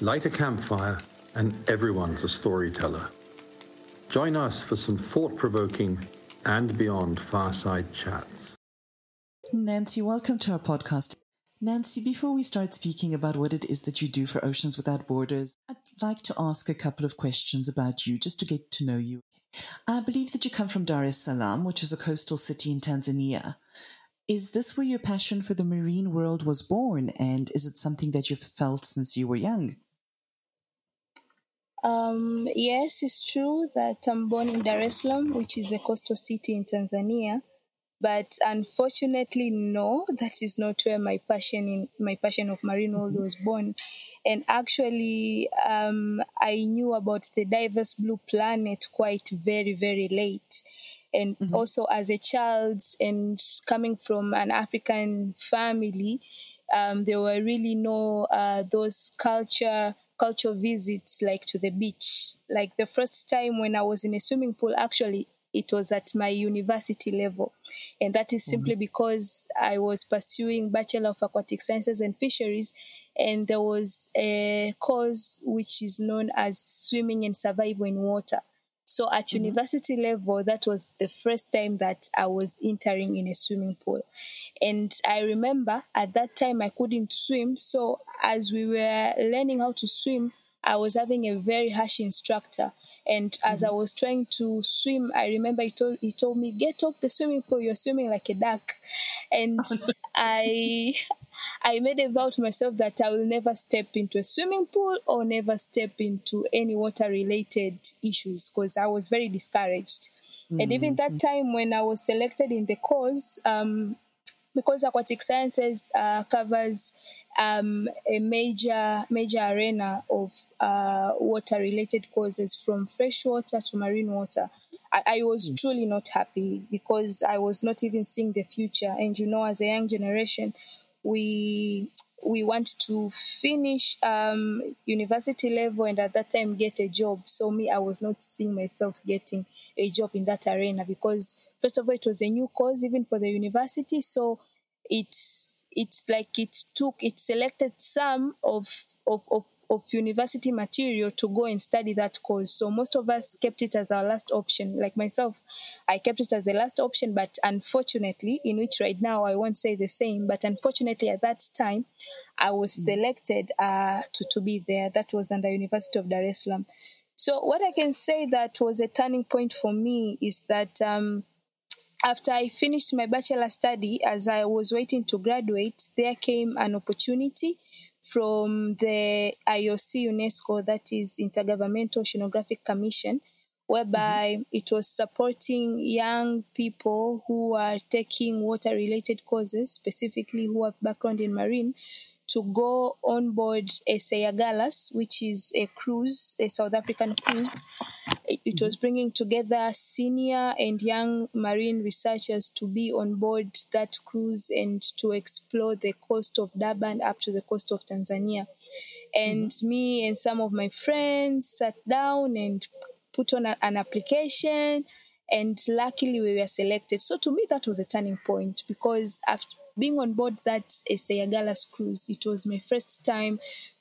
Light a campfire, and everyone's a storyteller. Join us for some thought provoking and beyond fireside chats. Nancy, welcome to our podcast. Nancy, before we start speaking about what it is that you do for Oceans Without Borders, I'd like to ask a couple of questions about you just to get to know you. I believe that you come from Dar es Salaam, which is a coastal city in Tanzania. Is this where your passion for the marine world was born, and is it something that you've felt since you were young? Um, yes, it's true that I'm born in Dar es Salaam, which is a coastal city in Tanzania. But unfortunately, no, that is not where my passion in my passion of marine world was born. And actually, um, I knew about the diverse blue planet quite very, very late. And mm-hmm. also as a child and coming from an African family, um, there were really no uh, those culture culture visits like to the beach. Like the first time when I was in a swimming pool, actually it was at my university level. And that is simply mm-hmm. because I was pursuing Bachelor of Aquatic Sciences and Fisheries, and there was a course which is known as Swimming and Survival in Water. So at mm-hmm. university level, that was the first time that I was entering in a swimming pool. And I remember at that time I couldn't swim. So as we were learning how to swim, I was having a very harsh instructor. And as mm-hmm. I was trying to swim, I remember he told, he told me, Get off the swimming pool, you're swimming like a duck. And I. I made a vow to myself that I will never step into a swimming pool or never step into any water related issues because I was very discouraged. Mm-hmm. And even that mm-hmm. time when I was selected in the course, um, because aquatic sciences uh, covers um, a major major arena of uh, water related causes from freshwater to marine water. I, I was mm. truly not happy because I was not even seeing the future. And you know, as a young generation, we we want to finish um, university level and at that time get a job. So me, I was not seeing myself getting a job in that arena because first of all, it was a new course even for the university. So it's it's like it took it selected some of of, of, of university material to go and study that course. So most of us kept it as our last option. Like myself, I kept it as the last option, but unfortunately, in which right now I won't say the same, but unfortunately at that time, I was mm. selected uh, to, to be there. That was under University of Dar es Salaam. So what I can say that was a turning point for me is that um, after I finished my bachelor study, as I was waiting to graduate, there came an opportunity from the IOC UNESCO, that is Intergovernmental Oceanographic Commission, whereby mm-hmm. it was supporting young people who are taking water related courses, specifically who have background in marine, to go on board a SA Agulhas, which is a cruise, a South African cruise. It was bringing together senior and young marine researchers to be on board that cruise and to explore the coast of Durban up to the coast of Tanzania. And mm-hmm. me and some of my friends sat down and put on a, an application and luckily we were selected. So to me that was a turning point because after being on board that SA Agulhas cruise, it was my first time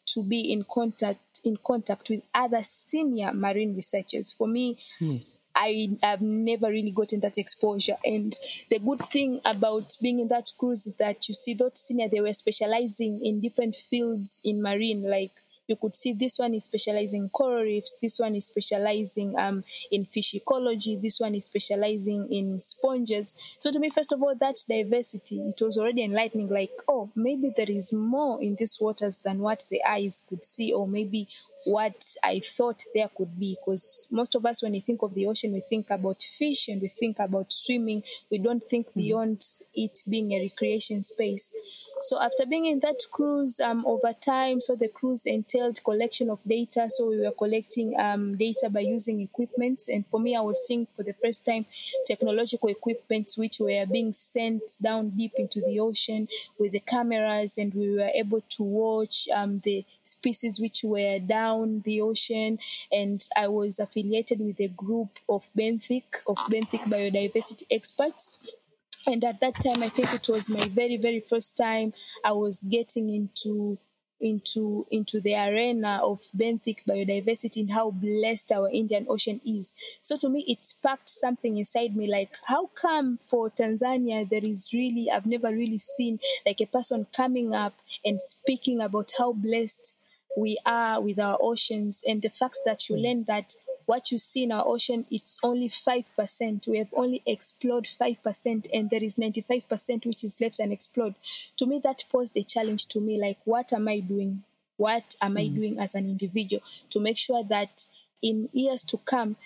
to be in contact in contact with other senior marine researchers. For me, yes. I have never really gotten that exposure. And the good thing about being in that cruise is that you see those senior, they were specializing in different fields in marine, like you could see this one is specializing in coral reefs, this one is specializing um, in fish ecology, this one is specializing in sponges. So to me, first of all, that's diversity. It was already enlightening, like, oh, maybe there is more in these waters than what the eyes could see, or maybe what I thought there could be. Because most of us, when we think of the ocean, we think about fish and we think about swimming. We don't think mm-hmm. beyond it being a recreation space. So after being in that cruise um, over time, so the cruise entailed collection of data. So we were collecting um, data by using equipment. And for me, I was seeing for the first time technological equipment which were being sent down deep into the ocean with the cameras, and we were able to watch um, the species which were down the ocean. And I was affiliated with a group of Benthic, of Benthic biodiversity experts and at that time, I think it was my very, very first time I was getting into into into the arena of benthic biodiversity and how blessed our Indian Ocean is. So to me, it sparked something inside me. Like, how come for Tanzania there is really I've never really seen like a person coming up and speaking about how blessed we are with our oceans and the fact that you mm. learn that what you see in our ocean it's only 5% we have only explored 5% and there is 95% which is left unexplored. To me that posed a challenge to me like what am i doing? What am i mm. doing as an individual? To make sure that in years to come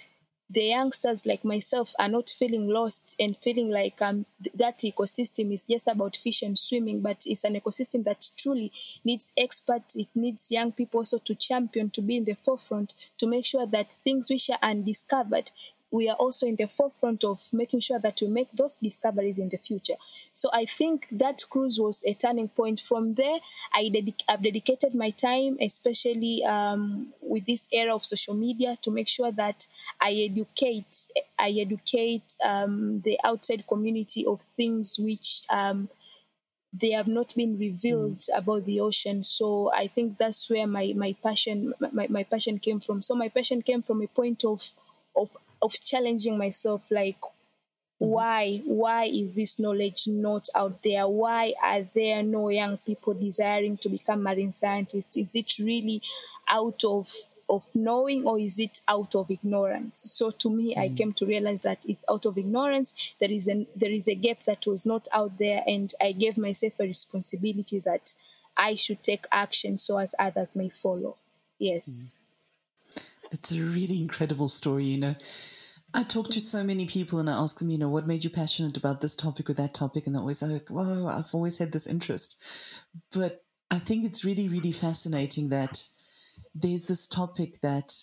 the youngsters like myself are not feeling lost and feeling like um, th- that ecosystem is just about fish and swimming, but it's an ecosystem that truly needs experts. It needs young people also to champion, to be in the forefront, to make sure that things which are undiscovered we are also in the forefront of making sure that we make those discoveries in the future. So I think that cruise was a turning point. From there, I dedic- I've dedicated my time, especially um, with this era of social media, to make sure that I educate, I educate um, the outside community of things which um, they have not been revealed mm. about the ocean. So I think that's where my my passion my, my passion came from. So my passion came from a point of of of challenging myself like mm-hmm. why why is this knowledge not out there why are there no young people desiring to become marine scientists is it really out of of knowing or is it out of ignorance so to me mm. i came to realize that it's out of ignorance there is an there is a gap that was not out there and i gave myself a responsibility that i should take action so as others may follow yes mm. It's a really incredible story you know I talk to so many people and I ask them, you know, what made you passionate about this topic or that topic? And they're always like, whoa, I've always had this interest. But I think it's really, really fascinating that there's this topic that,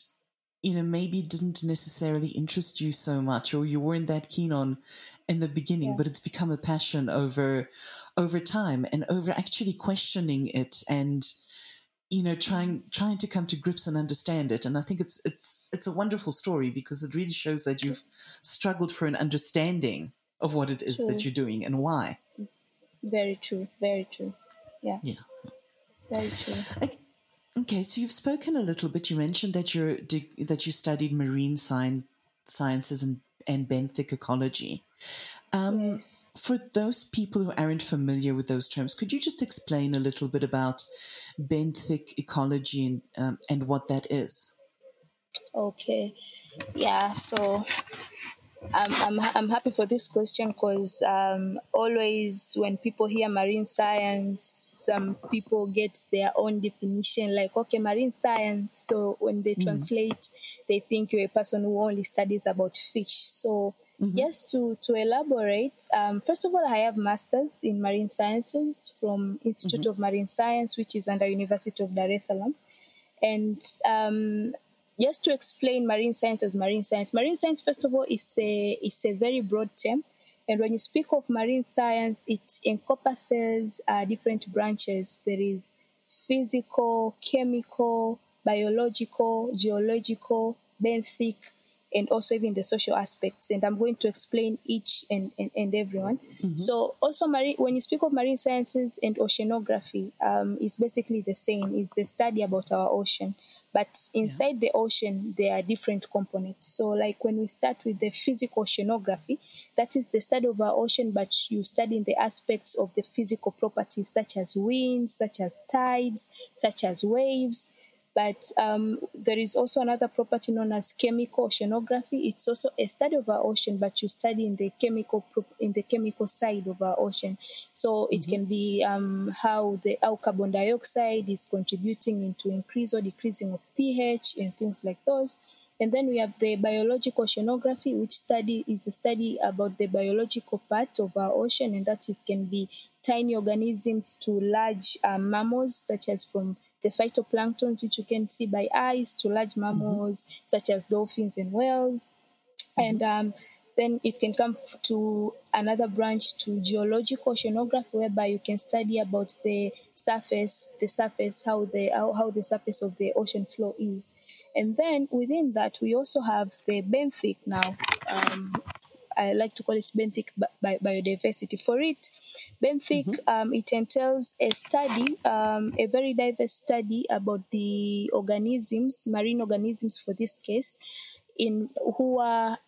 you know, maybe didn't necessarily interest you so much or you weren't that keen on in the beginning, yeah. but it's become a passion over over time and over actually questioning it and you know trying trying to come to grips and understand it. And i think it's it's it's a wonderful story because it really shows that you've struggled for an understanding of what it is true. that you're doing and why. Very true very true. Yeah. Yeah. Very true. Okay. okay so you've spoken a little bit. You mentioned that you're that you studied marine science sciences and and benthic ecology um, yes. For those people who aren't familiar with those terms, could you just explain a little bit about benthic ecology and, um, and what that is? Okay, yeah. So I'm I'm I'm happy for this question because um, always when people hear marine science, some people get their own definition. Like, okay, marine science. So when they mm. translate, they think you're a person who only studies about fish. So Mm-hmm. Yes, to, to elaborate, um, first of all, I have masters in marine sciences from Institute mm-hmm. of Marine Science, which is under University of Dar es Salaam. And um, just to explain marine science as marine science, marine science, first of all, is a, is a very broad term. And when you speak of marine science, it encompasses uh, different branches. There is physical, chemical, biological, geological, benthic, and also even the social aspects. And I'm going to explain each and, and, and everyone. Mm-hmm. So also marine, when you speak of marine sciences and oceanography, um, it's basically the same. It's the study about our ocean. But inside yeah. the ocean, there are different components. So like when we start with the physical oceanography, that is the study of our ocean, but you study the aspects of the physical properties such as winds, such as tides, such as waves, but um, there is also another property known as chemical oceanography. It's also a study of our ocean, but you study in the chemical in the chemical side of our ocean. So it mm-hmm. can be um, how the how carbon dioxide is contributing into increase or decreasing of pH and things like those. And then we have the biological oceanography, which study is a study about the biological part of our ocean, and that is can be tiny organisms to large um, mammals, such as from the phytoplanktons, which you can see by eyes, to large mammals mm-hmm. such as dolphins and whales. Mm-hmm. And um, then it can come to another branch to geological oceanography, whereby you can study about the surface, the surface, how the how, how the surface of the ocean floor is. And then within that, we also have the benthic now. Um, I like to call it benthic bi- biodiversity. For it, Benthic, mm-hmm. um, it entails a study, um, a very diverse study about the organisms, marine organisms for this case, in who are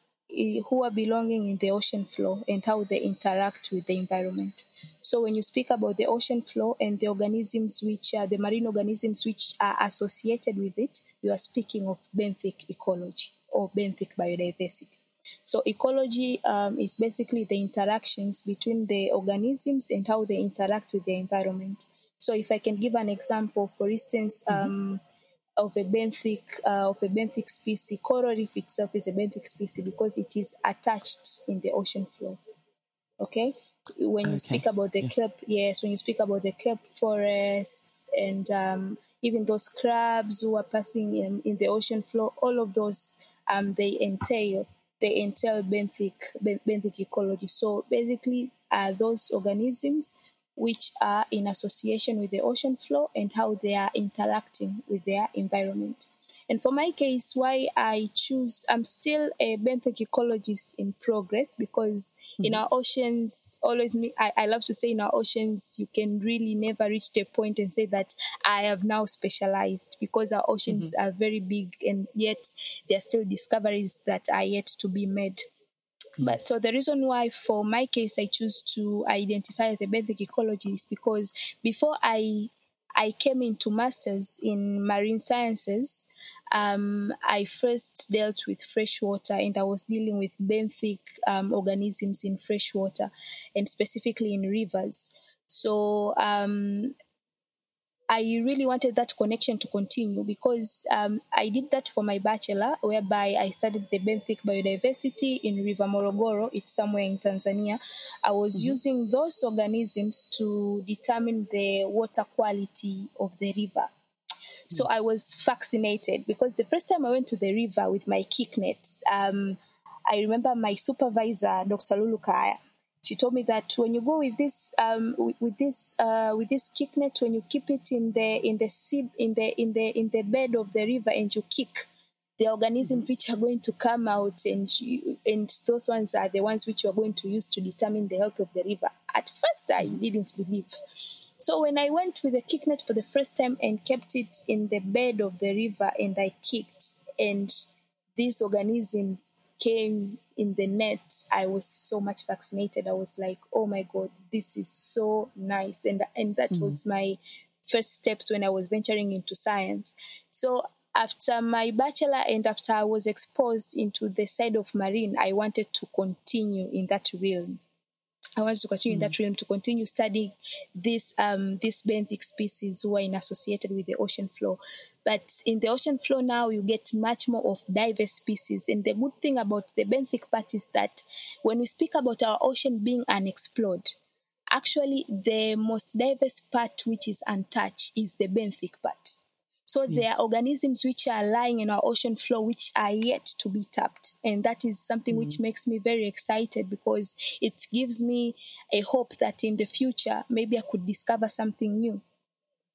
who are belonging in the ocean floor and how they interact with the environment. So when you speak about the ocean floor and the organisms which are the marine organisms which are associated with it, you are speaking of benthic ecology or benthic biodiversity. So ecology um, is basically the interactions between the organisms and how they interact with the environment. So if I can give an example, for instance, mm-hmm. um, of a benthic uh, of a benthic species, coral reef itself is a benthic species because it is attached in the ocean floor. Okay, when you speak about the yeah. kelp, yes, when you speak about the kelp forests and um, even those crabs who are passing in, in the ocean floor, all of those um, they entail they entail benthic benthic ecology. So basically, are those organisms which are in association with the ocean floor and how they are interacting with their environment. And for my case, why I choose, I'm still a benthic ecologist in progress because mm-hmm. in our oceans, always me, I, I love to say in our oceans, you can really never reach the point and say that I have now specialized because our oceans mm-hmm. are very big and yet there are still discoveries that are yet to be made. But so the reason why, for my case, I choose to identify as a benthic ecologist is because before I I came into masters in marine sciences, um, I first dealt with freshwater and I was dealing with benthic um, organisms in freshwater and specifically in rivers. So um, I really wanted that connection to continue because um, I did that for my bachelor, whereby I studied the benthic biodiversity in River Morogoro. It's somewhere in Tanzania. I was mm-hmm. using those organisms to determine the water quality of the river. So yes. I was fascinated because the first time I went to the river with my kick nets, um, I remember my supervisor, Dr. Lulu Kaya, she told me that when you go with this um, with, with, this uh, with this kick net, when you keep it in the in the sea in the in the in the bed of the river and you kick, the organisms which are going to come out and you, and those ones are the ones which you are going to use to determine the health of the river. At first, I didn't believe. So when I went with the kick net for the first time and kept it in the bed of the river and I kicked and these organisms came in the net, I was so much vaccinated. I was like, oh my God, this is so nice. And and that mm-hmm. was my first steps when I was venturing into science. So after my bachelor and after I was exposed into the side of marine, I wanted to continue in that realm. I wanted to continue mm. in that realm to continue studying this um this benthic species who are in associated with the ocean floor. But in the ocean floor now, you get much more of diverse species. And the good thing about the benthic part is that when we speak about our ocean being unexplored, actually the most diverse part which is untouched is the benthic part. So yes. there are organisms which are lying in our ocean floor which are yet to be tapped. And that is something mm-hmm. which makes me very excited because it gives me a hope that in the future, maybe I could discover something new.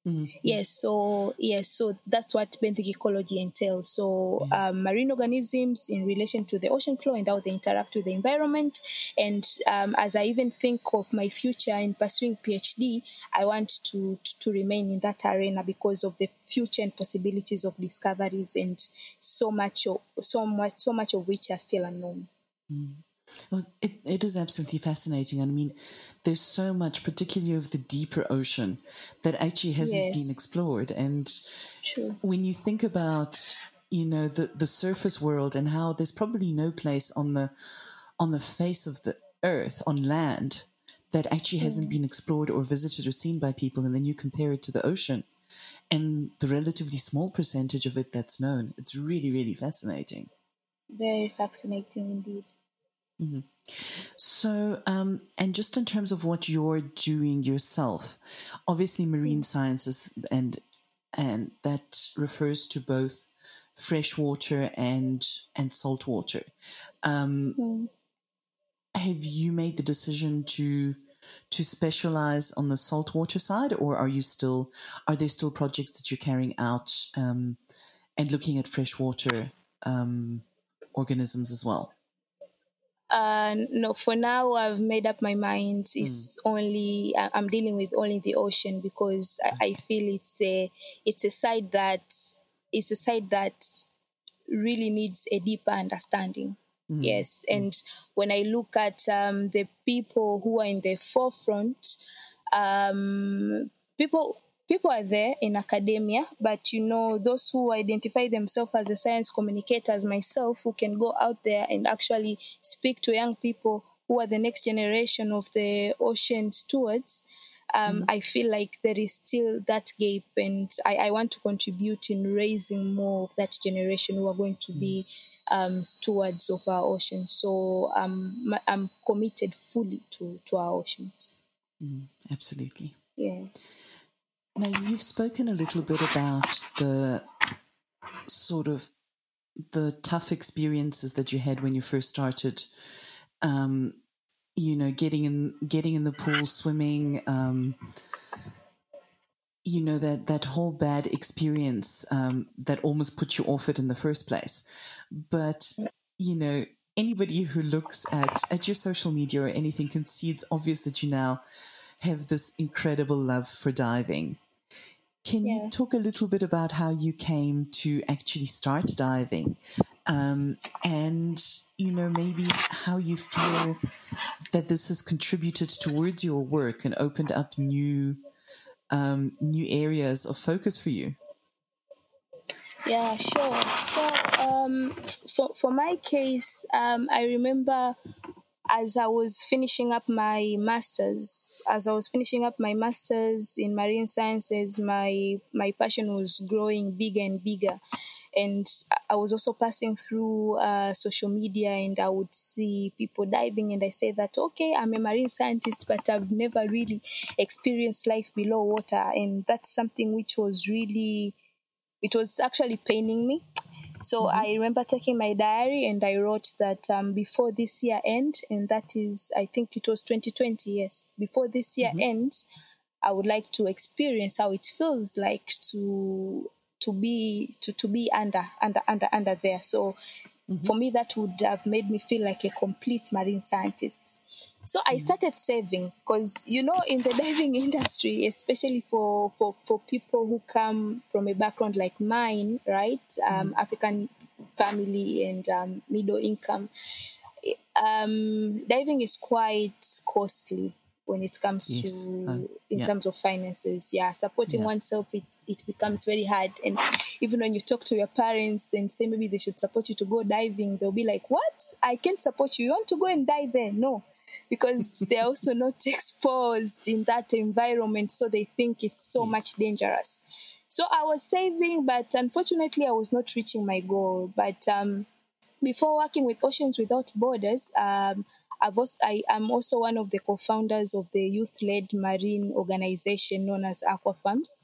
Mm-hmm. Yes, so yes, so that's what benthic ecology entails. So mm-hmm. um, marine organisms in relation to the ocean floor and how they interact with the environment. And um, as I even think of my future in pursuing PhD, I want to, to, to remain in that arena because of the future and possibilities of discoveries and so much of, so much so much of which are still unknown. Mm. Well, it, it is absolutely fascinating. I mean, there's so much, particularly of the deeper ocean, that actually hasn't yes. been explored. And True. when you think about, you know, the, the surface world and how there's probably no place on the on the face of the earth, on land, that actually hasn't mm. been explored or visited or seen by people, and then you compare it to the ocean and the relatively small percentage of it that's known. It's really, really fascinating. Very fascinating indeed. Mm-hmm. So, um, and just in terms of what you're doing yourself, obviously marine sciences and and that refers to both freshwater and and saltwater. Um, mm. Have you made the decision to to specialize on the saltwater side, or are you still are there still projects that you're carrying out um, and looking at freshwater um, organisms as well? Uh, no, for now I've made up my mind. It's mm. only I'm dealing with only the ocean because I, I, feel it's a it's a side that it's a side that really needs a deeper understanding. Mm. Yes, mm. and when I look at um, the people who are in the forefront, um, people people are there in academia, but you know, those who identify themselves as a science communicators, myself, who can go out there and actually speak to young people who are the next generation of the ocean stewards, um, mm-hmm. I feel like there is still that gap, and I, I, want to contribute in raising more of that generation who are going to mm-hmm. be um, stewards of our oceans. So um, I'm committed fully to, to our oceans. Mm, absolutely. Yes. Now, you've spoken a little bit about the sort of the tough experiences that you had when you first started. Um, you know, getting in, getting in the pool, swimming. Um, you know that that whole bad experience um, that almost put you off it in the first place. But you know, anybody who looks at at your social media or anything can see it's obvious that you now have this incredible love for diving. Can yeah. you talk a little bit about how you came to actually start diving? Um, and, you know, maybe how you feel that this has contributed towards your work and opened up new, um, new areas of focus for you? Yeah, sure. So, um, for, for my case, um, I remember as I was finishing up my masters, as I was finishing up my masters in marine sciences, my my passion was growing bigger and bigger, and I was also passing through uh, social media, and I would see people diving, and I say that okay, I'm a marine scientist, but I've never really experienced life below water, and that's something which was really, it was actually paining me so mm-hmm. I remember taking my diary and I wrote that um, before this year end, and that is, I think it was 2020, yes, before this year mm-hmm. ends, I would like to experience how it feels like to to be to, to be under under under under there. So mm-hmm. for me, that would have made me feel like a complete marine scientist. So I mm-hmm. started saving because you know in the diving industry, especially for for for people who come from a background like mine, right, um, mm. African family and um, middle income, um, diving is quite costly when it comes yes. to uh, in yeah. terms of finances yeah supporting yeah. oneself it, it becomes very hard and even when you talk to your parents and say maybe they should support you to go diving they'll be like what i can't support you you want to go and dive there no because they're also not exposed in that environment, so they think it's so yes. much dangerous. So I was saving, but unfortunately, I was not reaching my goal. But um, before working with Oceans Without Borders, um, I've also, I am also one of the co-founders of the youth-led marine organization known as Aquafarms.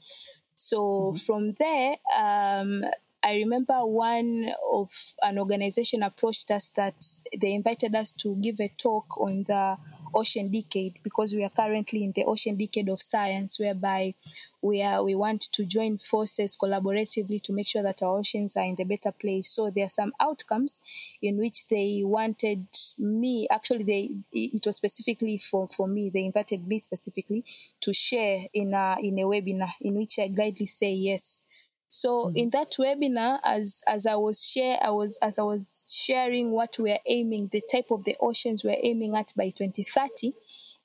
So mm-hmm. from there, um, I remember one of an organization approached us that they invited us to give a talk on the ocean decade because we are currently in the ocean decade of science whereby we are we want to join forces collaboratively to make sure that our oceans are in the better place. So there are some outcomes in which they wanted me actually they it was specifically for for me they invited me specifically to share in a in a webinar in which i gladly say yes so mm-hmm. in that webinar, as as I was share, I was as I was sharing what we're aiming, the type of the oceans we're aiming at by 2030.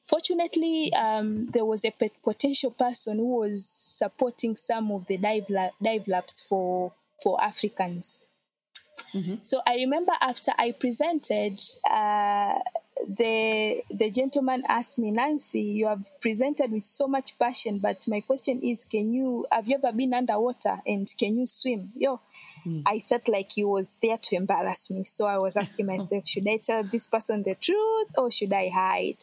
Fortunately, um, there was a potential person who was supporting some of the dive, dive labs for for Africans. Mm-hmm. So I remember after I presented, uh, the the gentleman asked me, Nancy, you have presented with so much passion, but my question is, can you have you ever been underwater and can you swim? Yo, mm. I felt like he was there to embarrass me, so I was asking myself, should I tell this person the truth or should I hide?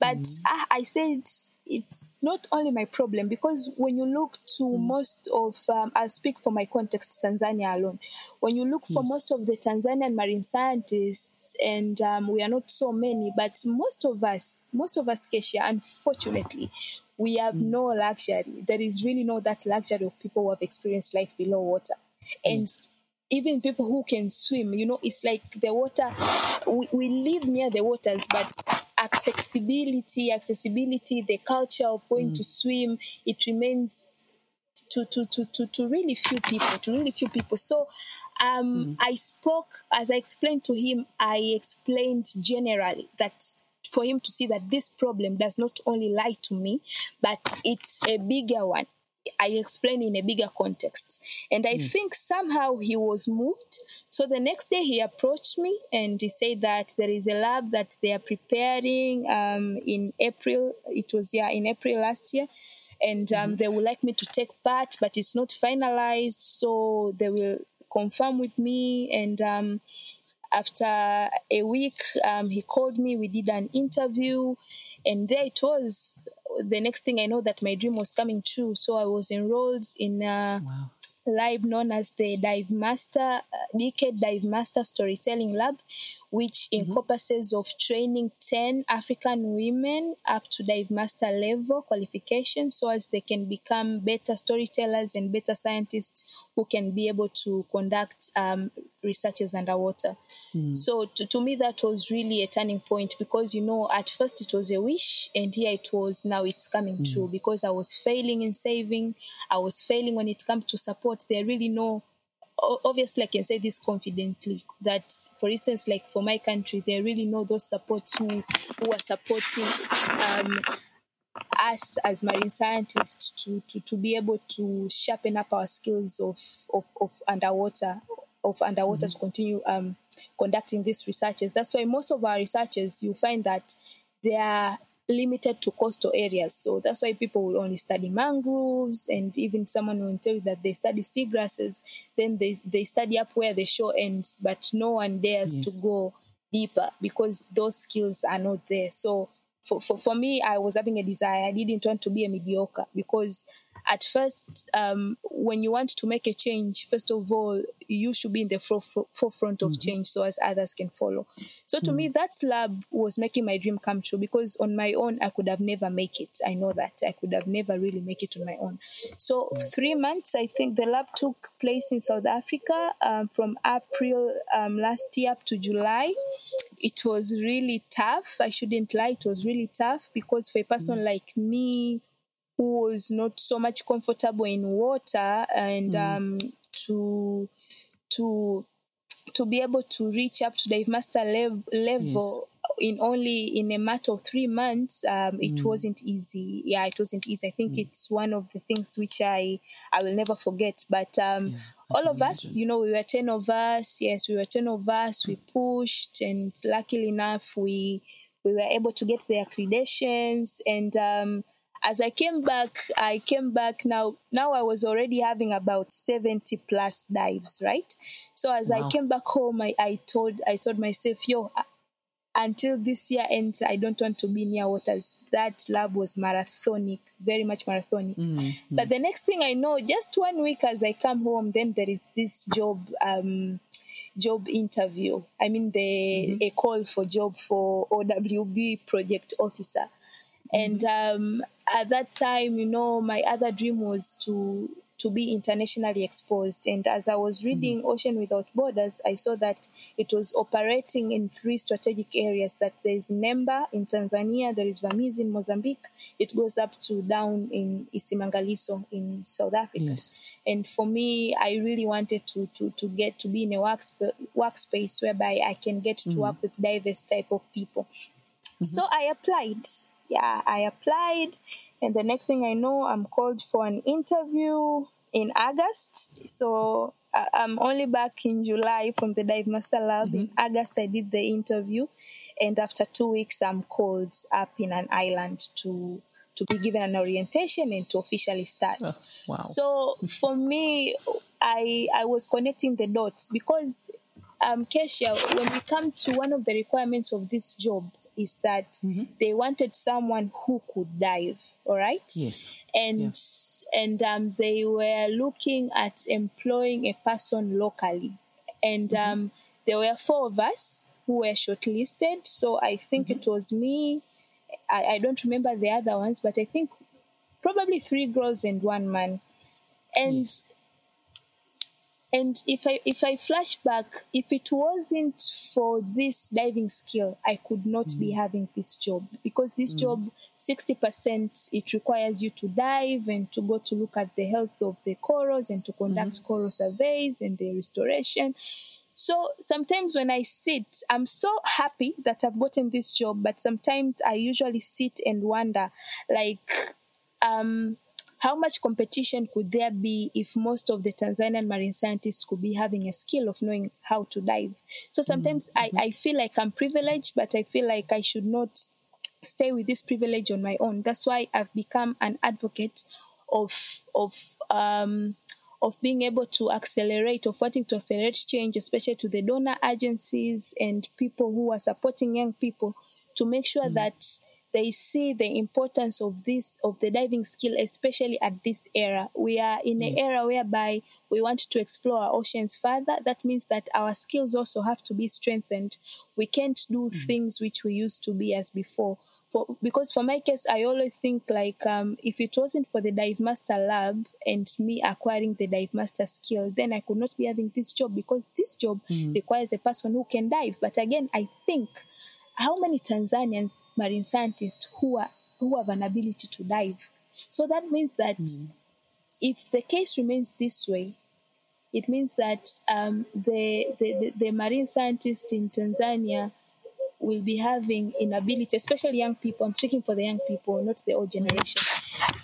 But mm. I, I, said it's not only my problem because when you look to mm. most of, um, I'll speak for my context, Tanzania alone. When you look for yes. most of the Tanzanian marine scientists, and um, we are not so many, but most of us, most of us, Kesia, unfortunately, we have mm. no luxury. There is really no that luxury of people who have experienced life below water. And even people who can swim, you know, it's like the water, we, we live near the waters, but accessibility, accessibility, the culture of going mm. to swim, it remains to, to, to, to, to really few people, to really few people. So um, mm. I spoke, as I explained to him, I explained generally that for him to see that this problem does not only lie to me, but it's a bigger one. I explained in a bigger context. And I yes. think somehow he was moved. So the next day he approached me and he said that there is a lab that they are preparing um, in April. It was, yeah, in April last year. And um, mm-hmm. they would like me to take part, but it's not finalized. So they will confirm with me. And um, after a week, um, he called me. We did an interview. And there it was. The next thing I know that my dream was coming true. So I was enrolled in a wow. lab known as the Dive Master, uh, Decade Dive Master Storytelling Lab, which mm-hmm. encompasses of training 10 African women up to dive master level qualification so as they can become better storytellers and better scientists who can be able to conduct um, researches underwater. Mm. So to, to me, that was really a turning point because, you know, at first it was a wish and here it was, now it's coming mm. true because I was failing in saving. I was failing when it comes to support. There really no obviously I can say this confidently that for instance like for my country they really know those supports who who are supporting um, us as marine scientists to, to, to be able to sharpen up our skills of, of, of underwater of underwater mm-hmm. to continue um, conducting these researches. That's why most of our researchers you find that they are limited to coastal areas. So that's why people will only study mangroves, and even someone will tell you that they study seagrasses. Then they they study up where the shore ends, but no one dares yes. to go deeper because those skills are not there. So for, for, for me, I was having a desire. I didn't want to be a mediocre because at first, um, when you want to make a change, first of all, you should be in the forefront of mm-hmm. change so as others can follow. So to mm-hmm. me, that lab was making my dream come true because on my own, I could have never make it. I know that I could have never really make it on my own. So three months, I think the lab took place in South Africa um, from April um, last year up to July it was really tough. I shouldn't lie, it was really tough because for a person mm. like me who was not so much comfortable in water and mm. um, to to to be able to reach up to dive master lev- level yes. in only in a matter of three months um, it mm. wasn't easy yeah it wasn't easy i think mm. it's one of the things which i i will never forget but um, yeah, all of imagine. us you know we were 10 of us yes we were 10 of us we pushed and luckily enough we we were able to get the accreditations and um, as I came back, I came back now. Now I was already having about 70 plus dives, right? So as wow. I came back home, I, I told I told myself, yo, until this year ends, I don't want to be near waters. That lab was marathonic, very much marathonic. Mm-hmm. But the next thing I know, just one week as I come home, then there is this job um, job interview. I mean, the mm-hmm. a call for job for OWB project officer. And um, at that time, you know, my other dream was to to be internationally exposed. And as I was reading mm Ocean Without Borders, I saw that it was operating in three strategic areas. That there is Mnemba in Tanzania, there is Vamizi in Mozambique. It goes up to down in Isimangaliso in South Africa. Yes. And for me, I really wanted to to, to get to be in a workspace, workspace whereby I can get to mm work with diverse type of people. Mm-hmm. So I applied yeah, I applied, and the next thing I know, I'm called for an interview in August. So I'm only back in July from the Dive Master Lab. Mm-hmm. In August, I did the interview, and after two weeks, I'm called up in an island to to be given an orientation and to officially start. Oh, wow. So for me, I I was connecting the dots because um, Kesha, when we come to one of the requirements of this job, is that mm-hmm. they wanted someone who could dive all right yes and yeah. and um, they were looking at employing a person locally and mm-hmm. um, there were four of us who were shortlisted so i think mm-hmm. it was me I, I don't remember the other ones but i think probably three girls and one man and yes. And if I if I flash back, if it wasn't for this diving skill, I could not mm. be having this job because this mm. job, sixty percent, it requires you to dive and to go to look at the health of the corals and to conduct mm. coral surveys and the restoration. So sometimes when I sit, I'm so happy that I've gotten this job, but sometimes I usually sit and wonder, like, um, how much competition could there be if most of the Tanzanian marine scientists could be having a skill of knowing how to dive? So sometimes mm-hmm. I, I feel like I'm privileged, but I feel like I should not stay with this privilege on my own. That's why I've become an advocate of of um, of being able to accelerate, of wanting to accelerate change, especially to the donor agencies and people who are supporting young people to make sure mm. that they see the importance of this of the diving skill especially at this era we are in an yes. era whereby we want to explore our oceans further that means that our skills also have to be strengthened we can't do mm. things which we used to be as before for, because for my case i always think like um, if it wasn't for the dive master lab and me acquiring the dive master skill then i could not be having this job because this job mm. requires a person who can dive but again i think how many Tanzanians marine scientists who are who have an ability to dive? So that means that mm. if the case remains this way, it means that um, the, the, the marine scientists in Tanzania will be having inability, especially young people. I'm speaking for the young people, not the old generation.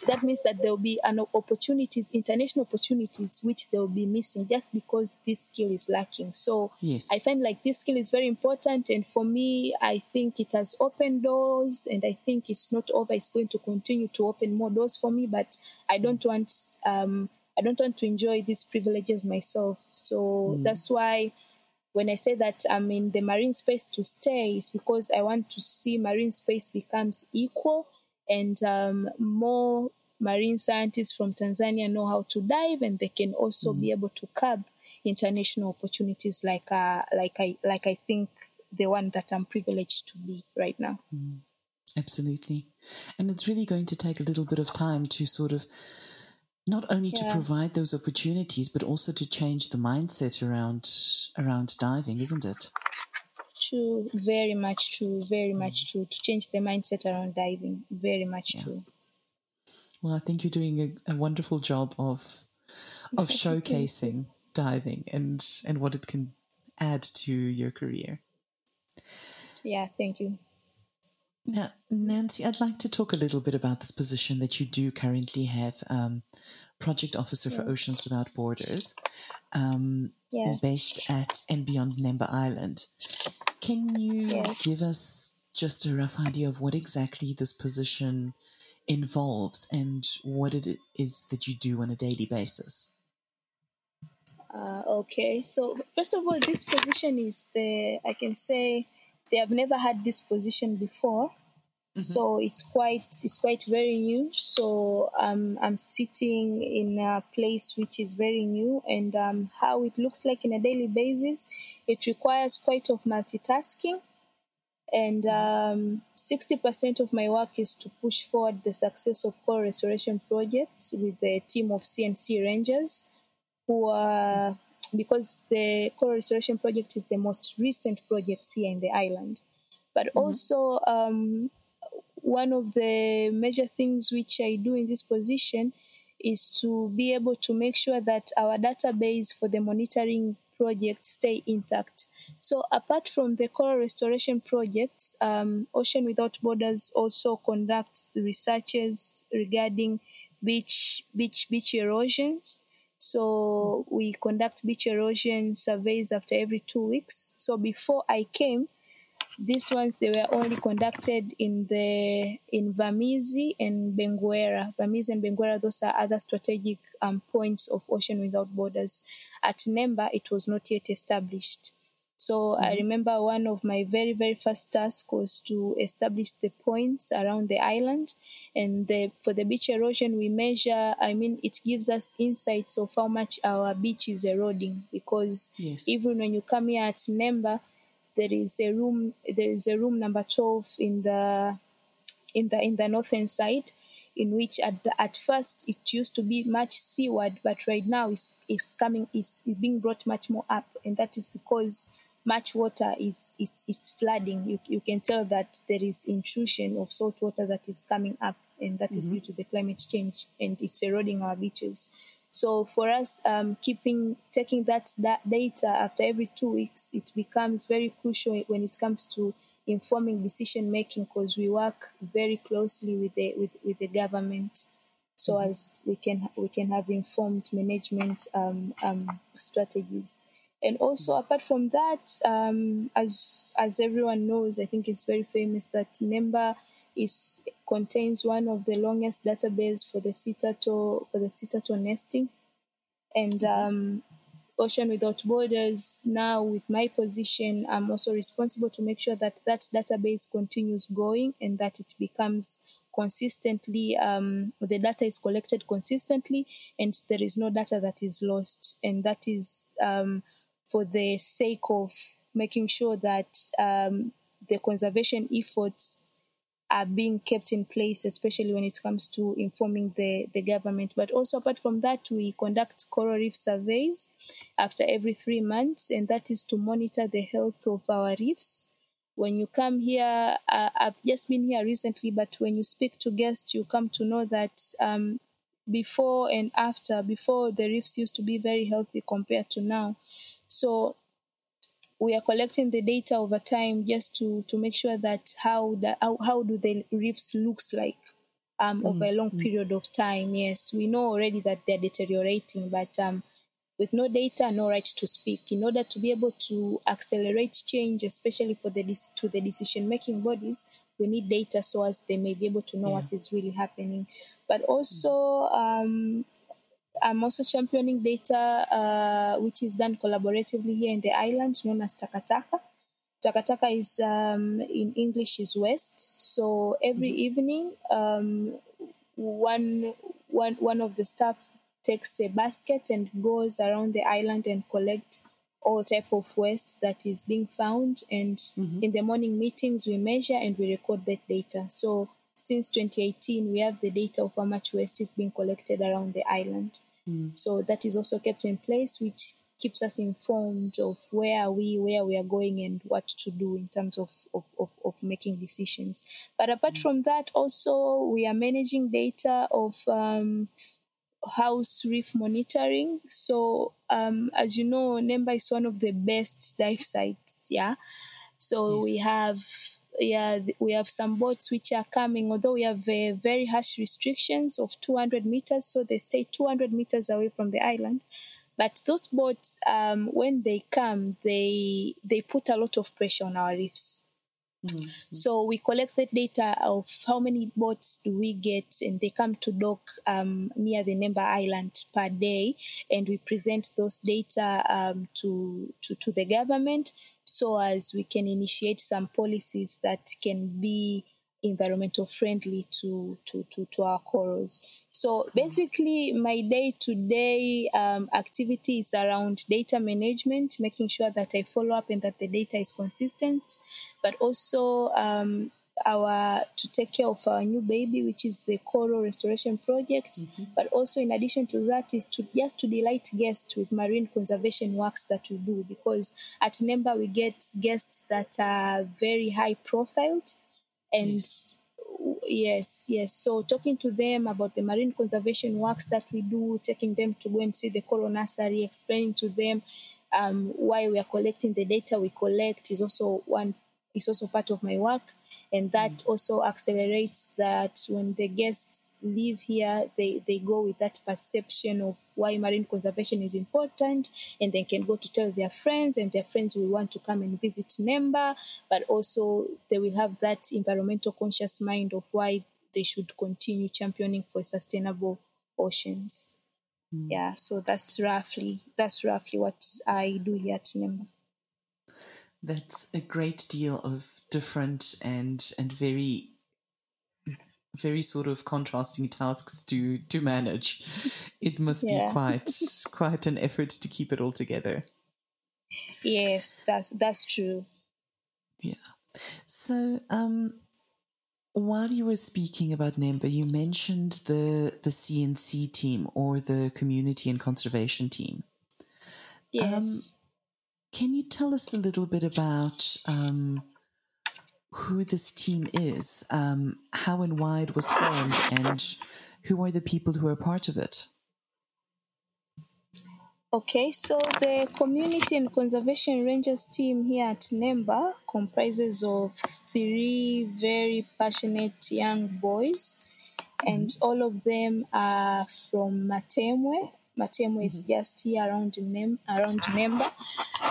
That means that there will be an opportunities, international opportunities, which they will be missing just because this skill is lacking. So yes. I find like this skill is very important, and for me, I think it has opened doors, and I think it's not over. It's going to continue to open more doors for me, but I don't want um, I don't want to enjoy these privileges myself. So mm. that's why when I say that I'm in the marine space to stay, is because I want to see marine space becomes equal and um, more marine scientists from Tanzania know how to dive, and they can also mm. be able to curb international opportunities like uh, like I like I think the one that I'm privileged to be right now. Mm. Absolutely, and it's really going to take a little bit of time to sort of not only yeah. to provide those opportunities but also to change the mindset around around diving isn't it true very much true very much mm. true. To change the mindset around diving very much yeah. true. Well i think you're doing a, a wonderful job of of showcasing diving and and what it can add to your career. Yeah thank you. Now, Nancy, I'd like to talk a little bit about this position that you do currently have, um, Project Officer for Oceans Without Borders, um, based at and beyond Mnemba Island. Can you yes. give us just a rough idea of what exactly this position involves and what it is that you do on a daily basis? Uh, okay, so first of all, this position is the, I can say, they have never had this position before. Mm-hmm. So it's quite it's quite very new. So um, I'm sitting in a place which is very new, and um, how it looks like in a daily basis, it requires quite of multitasking, and um, sixty percent of my work is to push forward the success of coral restoration projects with the team of CNC Rangers, who are because the coral restoration project is the most recent project here in the island. But mm-hmm. also, um, one of the major things which I do in this position is to be able to make sure that our database for the monitoring project stay intact. So apart from the coral restoration projects, um, Ocean Without Borders also conducts researches regarding beach beach beach erosions so we conduct beach erosion surveys after every two weeks. So before I came, these ones they were only conducted in the in Vamizi and Benguerra. Vamizi and Benguerra, those are other strategic um, points of Ocean Without Borders. At Mnemba, it was not yet established. So mm-hmm. I remember one of my very, very first tasks was to establish the points around the island. And the, for the beach erosion, we measure, I mean, it gives us insights of how much our beach is eroding. Because yes. even when you come here at Mnemba, there is a room, there is a room number 12 in the, in the, in the northern side in which at the, at first it used to be much seaward, but right now is is coming is, is being brought much more up, and that is because much water is is, is flooding. You, you can tell that there is intrusion of salt water that is coming up, and that mm-hmm. is due to the climate change, and it's eroding our beaches. So for us, um, keeping taking that, that data after every two weeks, it becomes very crucial when it comes to informing decision making because we work very closely with the with, with the government so mm-hmm. as we can we can have informed management um, um, strategies and also mm-hmm. apart from that um, as as everyone knows i think it's very famous that mnemba is contains one of the longest database for the turtle for the sea turtle nesting and mm-hmm. um, Ocean Without Borders, now with my position, I'm also responsible to make sure that that database continues going and that it becomes consistently, um, the data is collected consistently and there is no data that is lost. And that is um, for the sake of making sure that um, the conservation efforts are being kept in place, especially when it comes to informing the, the government. But also, apart from that, we conduct coral reef surveys after every three months, and that is to monitor the health of our reefs. When you come here, uh, I've just been here recently, but when you speak to guests, you come to know that um, before and after, before the reefs used to be very healthy compared to now. So we are collecting the data over time just to to make sure that how the how, how do the reefs looks like um, mm. over a long mm. period of time. Yes, we know already that they're deteriorating, but um, with no data, no right to speak. In order to be able to accelerate change, especially for the to the decision making bodies, we need data so as they may be able to know yeah. what is really happening. But also, um, I'm also championing data uh, which is done collaboratively here in the island, known as Takataka. Takataka is um, in English is West. So every mm-hmm. evening, um, one one one of the staff takes a basket and goes around the island and collect all type of waste that is being found. And mm-hmm. in the morning meetings, we measure and we record that data. So since 2018, we have the data of how much waste is being collected around the island. Mm. So that is also kept in place, which keeps us informed of where are we, where we are going, and what to do in terms of, of, of, of making decisions. But apart mm. from that, also we are managing data of um, house reef monitoring. So um, as you know, Mnemba is one of the best dive sites. Yeah. So yes. we have yeah, we have some boats which are coming, although we have uh, very harsh restrictions of 200 meters, so they stay 200 meters away from the island. But those boats, um, when they come, they they put a lot of pressure on our reefs. Mm-hmm. So we collect the data of how many boats do we get, and they come to dock um, near the Mnemba Island per day, and we present those data um, to, to to the government so as we can initiate some policies that can be environmental friendly to, to, to, to our corals. So basically, my day to day activity is around data management, making sure that I follow up and that the data is consistent, but also um, our to take care of our new baby, which is the coral restoration project. Mm-hmm. But also, in addition to that, is to just to delight guests with marine conservation works that we do. Because at Mnemba we get guests that are very high profiled, and yes. yes, yes. So talking to them about the marine conservation works that we do, taking them to go and see the coral nursery, explaining to them um, why we are collecting the data we collect is also one is also part of my work and that mm. also accelerates that when the guests live here they, they go with that perception of why marine conservation is important and they can go to tell their friends and their friends will want to come and visit Mnemba but also they will have that environmental conscious mind of why they should continue championing for sustainable oceans mm. yeah so that's roughly that's roughly what i do here at Mnemba that's a great deal of different and and very very sort of contrasting tasks to to manage. It must yeah. be quite quite an effort to keep it all together. Yes, that's that's true. Yeah. So um while you were speaking about Mnemba, you mentioned the the CNC team or the Community and Conservation Team. Yes. Um, can you tell us a little bit about um, who this team is, um, how and why it was formed, and who are the people who are part of it? Okay, so the Community and Conservation Rangers team here at Mnemba comprises of three very passionate young boys, and all of them are from Matemwe. Matemwe is just here around Nem- around Mnemba,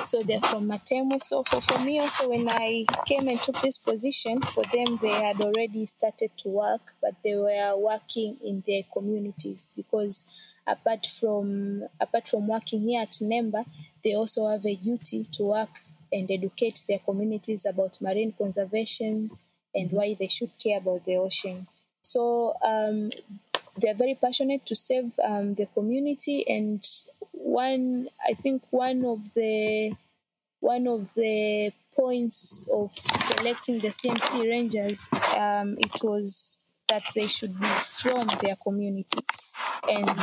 so they're from Matemwe. So for, for me also, when I came and took this position, for them they had already started to work, but they were working in their communities because apart from apart from working here at Mnemba, they also have a duty to work and educate their communities about marine conservation and why they should care about the ocean. So um, they're very passionate to save um, the community, and one I think one of the one of the points of selecting the CNC Rangers, um, it was that they should be from their community. And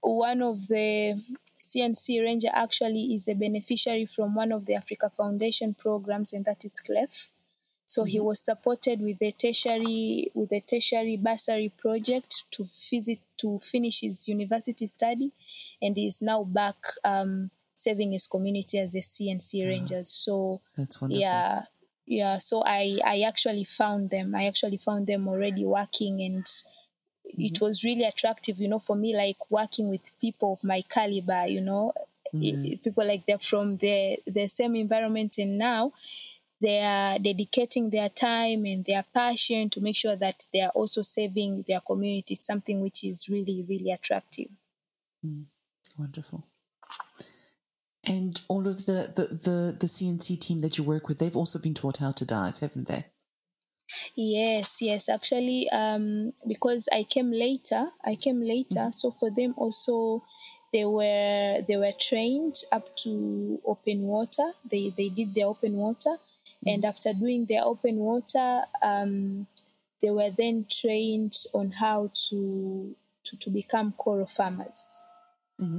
one of the CNC Ranger actually is a beneficiary from one of the Africa Foundation programs, and that is CLEF. So he mm-hmm. was supported with a tertiary with a tertiary bursary project to visit to finish his university study, and he is now back um, serving his community as a CNC ah, Ranger. So That's wonderful. yeah yeah so i i actually found them. I actually found them already working and it mm-hmm. was really attractive you know for me like working with people of my caliber you know I- people like they're from the the same environment and now they are dedicating their time and their passion to make sure that they are also saving their community something which is really really attractive Wonderful. And all of the, the, the, the CNC team that you work with, they've also been taught how to dive, haven't they? Yes, yes. Actually, um, because I came later, I came later. So for them also, they were they were trained up to open water. They they did their open water, and after doing their open water, um, they were then trained on how to to, to become coral farmers.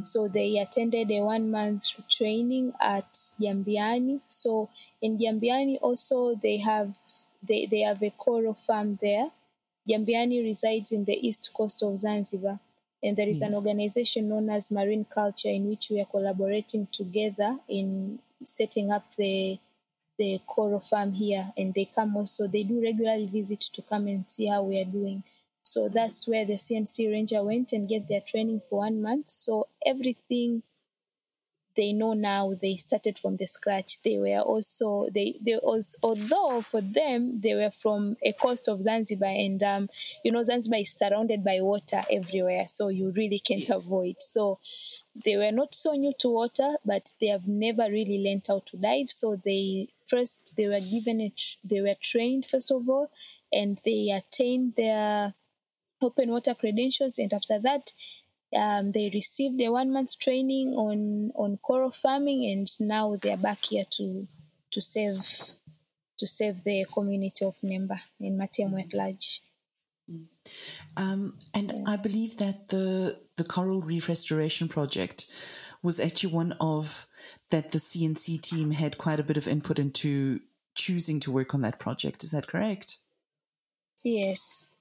So they attended a one month training at Jambiani. So in Jambiani also they have they, they have a coral farm there. Jambiani resides in the east coast of Zanzibar. And there is an organization known as Marine Culture in which we are collaborating together in setting up the the coral farm here and they come also they do regularly visit to come and see how we are doing so that's where the cnc ranger went and get their training for one month so everything they know now they started from the scratch they were also they they was although for them they were from a coast of zanzibar and um you know zanzibar is surrounded by water everywhere so you really can't Yes. avoid so they were not so new to water, but they have never really learned how to dive. So they first they were given it, they were trained first of all, and they attained their open water credentials. And after that, um, they received a one month training on on coral farming, and now they are back here to to save to save the community of Mnemba and Matemwe at large. Um, and I believe that the the coral reef restoration project was actually one of that the CNC team had quite a bit of input into choosing to work on that project. Is that correct? Yes.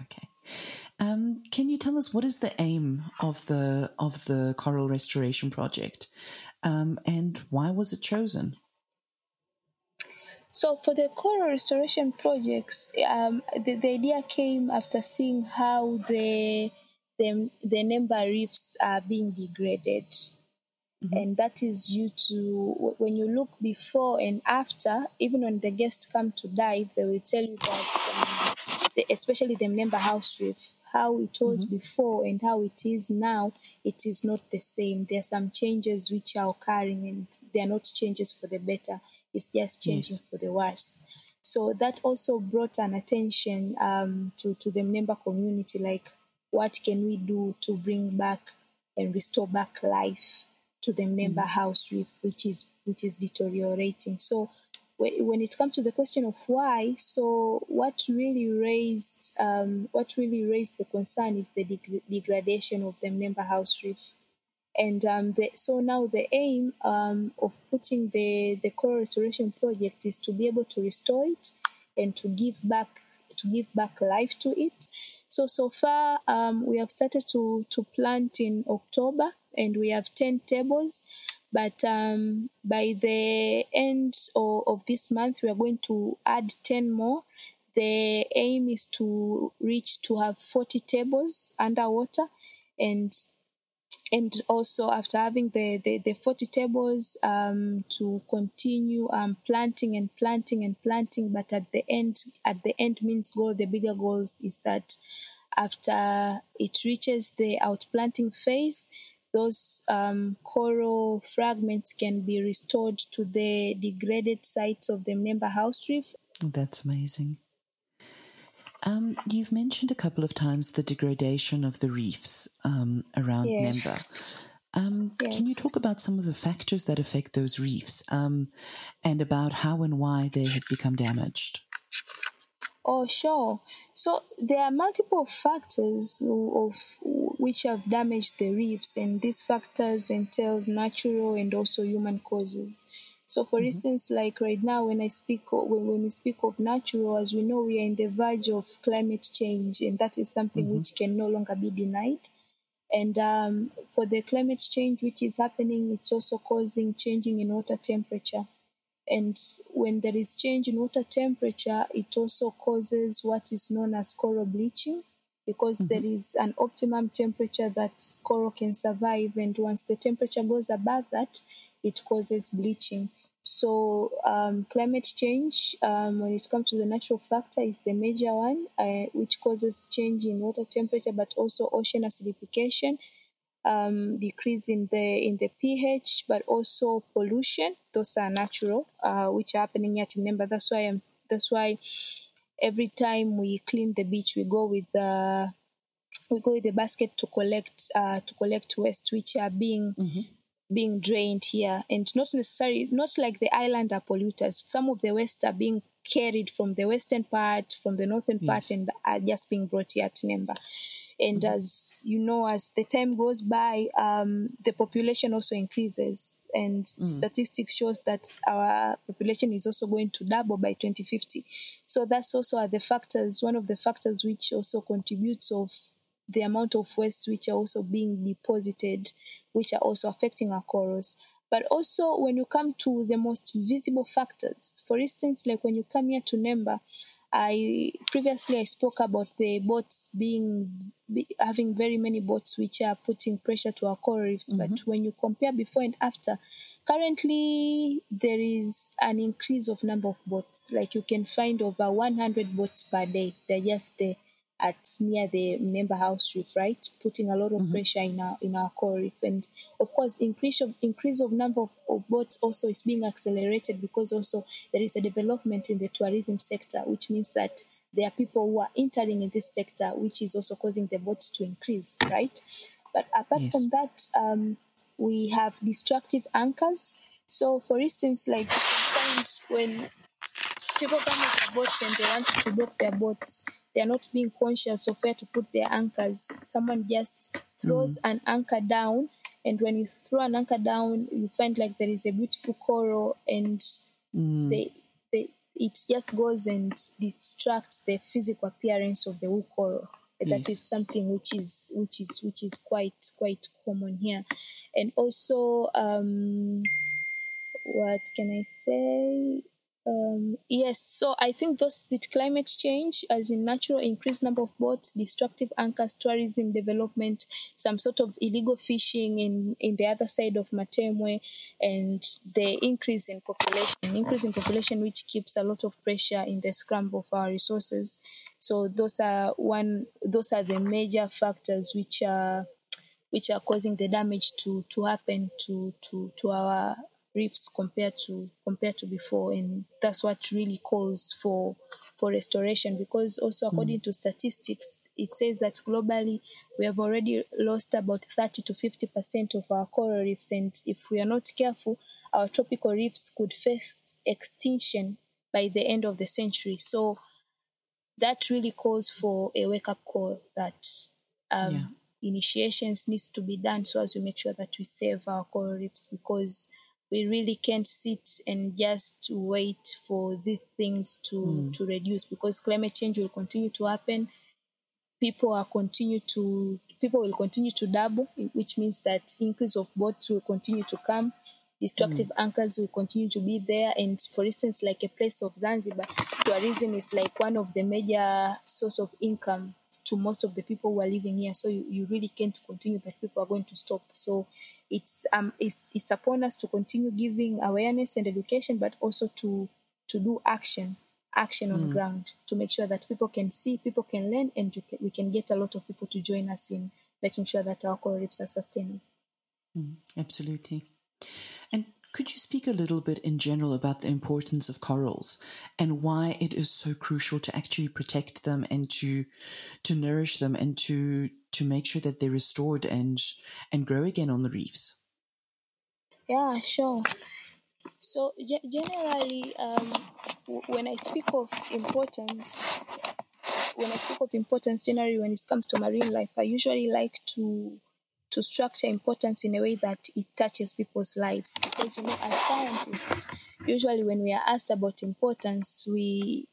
Okay. Um, can you tell us what is the aim of the of the coral restoration project, um, and why was it chosen? So for the coral restoration projects, um, the, the idea came after seeing how the the, the Mnemba reefs are being degraded. And that is due to when you look before and after, even when the guests come to dive, they will tell you that, um, the, especially the Mnemba house reef, how it was before and how it is now, it is not the same. There are some changes which are occurring, and they are not changes for the better. It's just changing Yes. for the worse. So that also brought an attention um, to to the Mnemba community, like what can we do to bring back and restore back life to the Mnemba house reef, which is which is deteriorating. So when it comes to the question of why, so what really raised um, what really raised the concern is the deg- degradation of the Mnemba House Reef. And um, the, so now the aim um, of putting the, the coral restoration project is to be able to restore it and to give back to give back life to it. So so far um, we have started to to plant in October and we have ten tables. But um, by the end of, of this month, we are going to add 10 more. The aim is to reach to have 40 tables underwater and and also after having the, the, the 40 tables um, to continue um, planting and planting and planting but at the end at the end means goal the bigger goals is that after it reaches the outplanting phase those um, coral fragments can be restored to the degraded sites of the Mnemba house reef. That's amazing. Um, you've mentioned a couple of times the degradation of the reefs um, around yes. Mnemba. Um, yes. Can you talk about some of the factors that affect those reefs um, and about how and why they have become damaged? Oh, sure. So there are multiple factors of which have damaged the reefs, and these factors entails natural and also human causes. So, for mm-hmm. instance, like right now, when I speak when, when we speak of natural, as we know, we are in the verge of climate change, and that is something mm-hmm. which can no longer be denied. And um, for the climate change which is happening, it's also causing changing in water temperature. And when there is change in water temperature, it also causes what is known as coral bleaching because mm-hmm. there is an optimum temperature that coral can survive. And once the temperature goes above that, it causes bleaching. So, um, climate change, um, when it comes to the natural factor, is the major one, uh, which causes change in water temperature, but also ocean acidification um, decrease in the in the pH, but also pollution. Those are natural, uh, which are happening at Mnemba. That's why I'm, that's why every time we clean the beach, we go with the we go with the basket to collect uh, to collect waste, which are being mm-hmm. Being drained here, and not necessarily not like the island are polluters. Some of the waste are being carried from the western part, from the northern yes. part, and are just being brought here to Mnemba. And mm-hmm. as you know, as the time goes by, um, the population also increases. And mm. statistics shows that our population is also going to double by 2050. So that's also are the factors, one of the factors which also contributes of the amount of waste which are also being deposited, which are also affecting our corals. But also when you come to the most visible factors, for instance, like when you come here to Mnemba, I previously I spoke about the boats being be, having very many boats which are putting pressure to our coral reefs. Mm-hmm. But when you compare before and after, currently there is an increase of number of boats. Like you can find over 100 boats per day. They're just there at near the Mnemba house reef, right? Putting a lot of mm-hmm. pressure in our in our coral reef, and of course, increase of increase of number of, of, boats also is being accelerated because also there is a development in the tourism sector, which means that there are people who are entering in this sector, which is also causing the boats to increase, right? But apart yes. from that, um, we have destructive anchors. So, for instance, like you can find when people come with their boats and they want to dock their boats, they're not being conscious of where to put their anchors. Someone just throws mm. an anchor down, and when you throw an anchor down, you find like there is a beautiful coral, and mm. they, they, it just goes and distracts the physical appearance of the whole coral. Yes. That is something which is which is which is quite quite common here, and also um, what can I say? Um, yes, so I think those did climate change, as in natural increased number of boats, destructive anchors, tourism development, some sort of illegal fishing in, in the other side of Matemwe, and the increase in population, increase in population, which keeps a lot of pressure in the scramble of our resources. So those are one, those are the major factors which are which are causing the damage to to happen to to to our reefs compared to compared to before and that's what really calls for for restoration because also according mm. to statistics it says that globally we have already lost about 30 to 50 percent of our coral reefs and if we are not careful our tropical reefs could face extinction by the end of the century so that really calls for a wake up call that um, yeah initiations needs to be done so as we make sure that we save our coral reefs because we really can't sit and just wait for these things to, mm. to reduce because climate change will continue to happen. People are continue to people will continue to double, which means that increase of boats will continue to come. Destructive mm. anchors will continue to be there. And for instance, like a place of Zanzibar, tourism is like one of the major source of income to most of the people who are living here. So you, you really can't continue that people are going to stop. So it's um it's it's upon us to continue giving awareness and education, but also to to do action action on mm. ground to make sure that people can see, people can learn, and can, we can get a lot of people to join us in making sure that our coral reefs are sustainable. Mm, absolutely. And could you speak a little bit in general about the importance of corals and why it is so crucial to actually protect them and to to nourish them and to to make sure that they're restored and and grow again on the reefs? Yeah, sure. So g- generally, um, w- when I speak of importance, when I speak of importance generally when it comes to marine life, I usually like to to structure importance in a way that it touches people's lives. Because, you know, as scientists, usually when we are asked about importance, we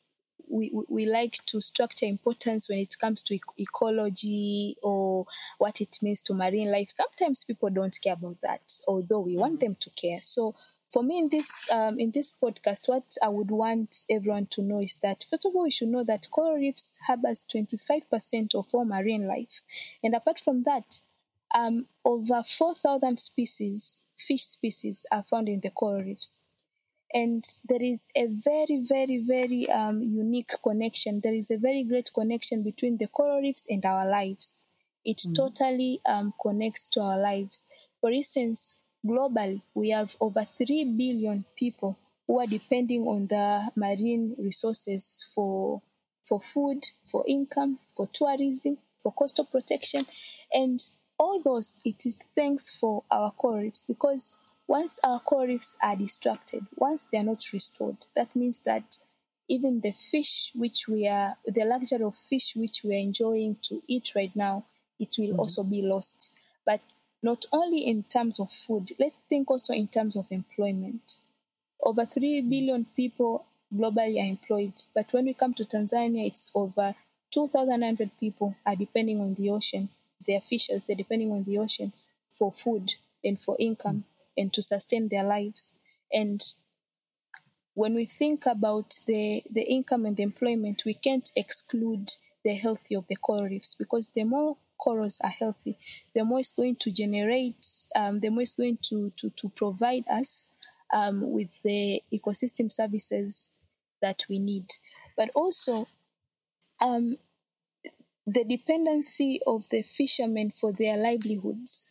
we, we like to structure importance when it comes to ecology or what it means to marine life. Sometimes people don't care about that, although we want them to care. So for me in this um, in this podcast, what I would want everyone to know is that first of all, we should know that coral reefs harbors 25% of all marine life, and apart from that, um, over 4,000 species, fish species, are found in the coral reefs. And there is a very, very, very um, unique connection. There is a very great connection between the coral reefs and our lives. It mm. totally um, connects to our lives. For instance, globally, we have over 3 billion people who are depending on the marine resources for, for food, for income, for tourism, for coastal protection. And all those, it is thanks for our coral reefs because once our coral reefs are distracted, once they are not restored, that means that even the fish which we are, the luxury of fish which we are enjoying to eat right now, it will mm-hmm. also be lost. But not only in terms of food, let's think also in terms of employment. Over 3 billion people globally are employed, but when we come to Tanzania, it's over 2,100 people are depending on the ocean their fishers, they're depending on the ocean for food and for income and to sustain their lives. And when we think about the, the income and the employment, we can't exclude the health of the coral reefs because the more corals are healthy, the more it's going to generate, um, the more it's going to, to, to provide us um, with the ecosystem services that we need. But also, um, the dependency of the fishermen for their livelihoods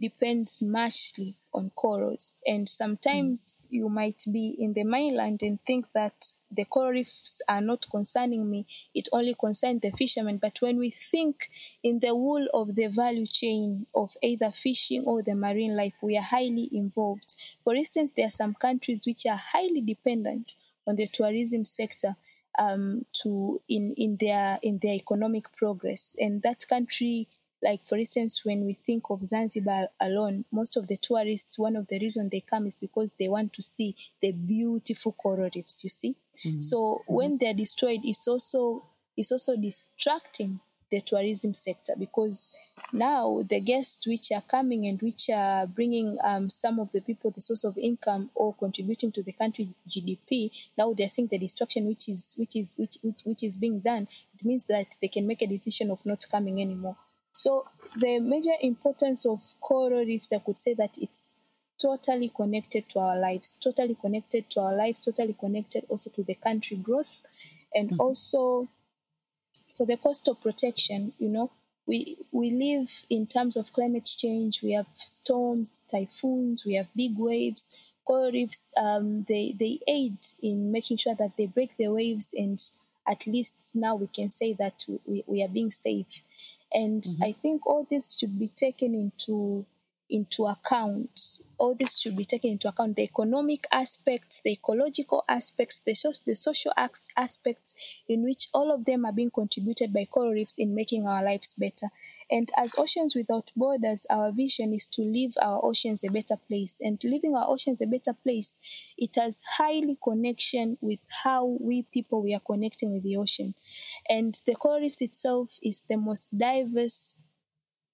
depends muchly on corals. And sometimes mm. you might be in the mainland and think that the coral reefs are not concerning me, it only concerns the fishermen. But when we think in the whole of the value chain of either fishing or the marine life, we are highly involved. For instance, there are some countries which are highly dependent on the tourism sector um, to in in their in their economic progress. And that country, like for instance, when we think of Zanzibar alone, most of the tourists, one of the reasons they come is because they want to see the beautiful coral reefs. You see, mm-hmm. so when they're destroyed, it's also it's also distracting the tourism sector because now the guests which are coming and which are bringing um, some of the people the source of income or contributing to the country GDP now they're seeing the destruction which is which is which, which, which is being done it means that they can make a decision of not coming anymore so the major importance of coral reefs I could say that it's totally connected to our lives totally connected to our lives totally connected also to the country growth and mm-hmm. also for the coastal protection, you know, we we live in terms of climate change. We have storms, typhoons, we have big waves. Coral reefs, um, they they aid in making sure that they break the waves, and at least now we can say that we, we are being safe. And mm-hmm. I think all this should be taken into into account. All this should be taken into account the economic aspects, the ecological aspects, the, so- the social aspects, in which all of them are being contributed by coral reefs in making our lives better. And as Oceans Without Borders, our vision is to leave our oceans a better place. And leaving our oceans a better place, it has highly connection with how we people we are connecting with the ocean. And the coral reefs itself is the most diverse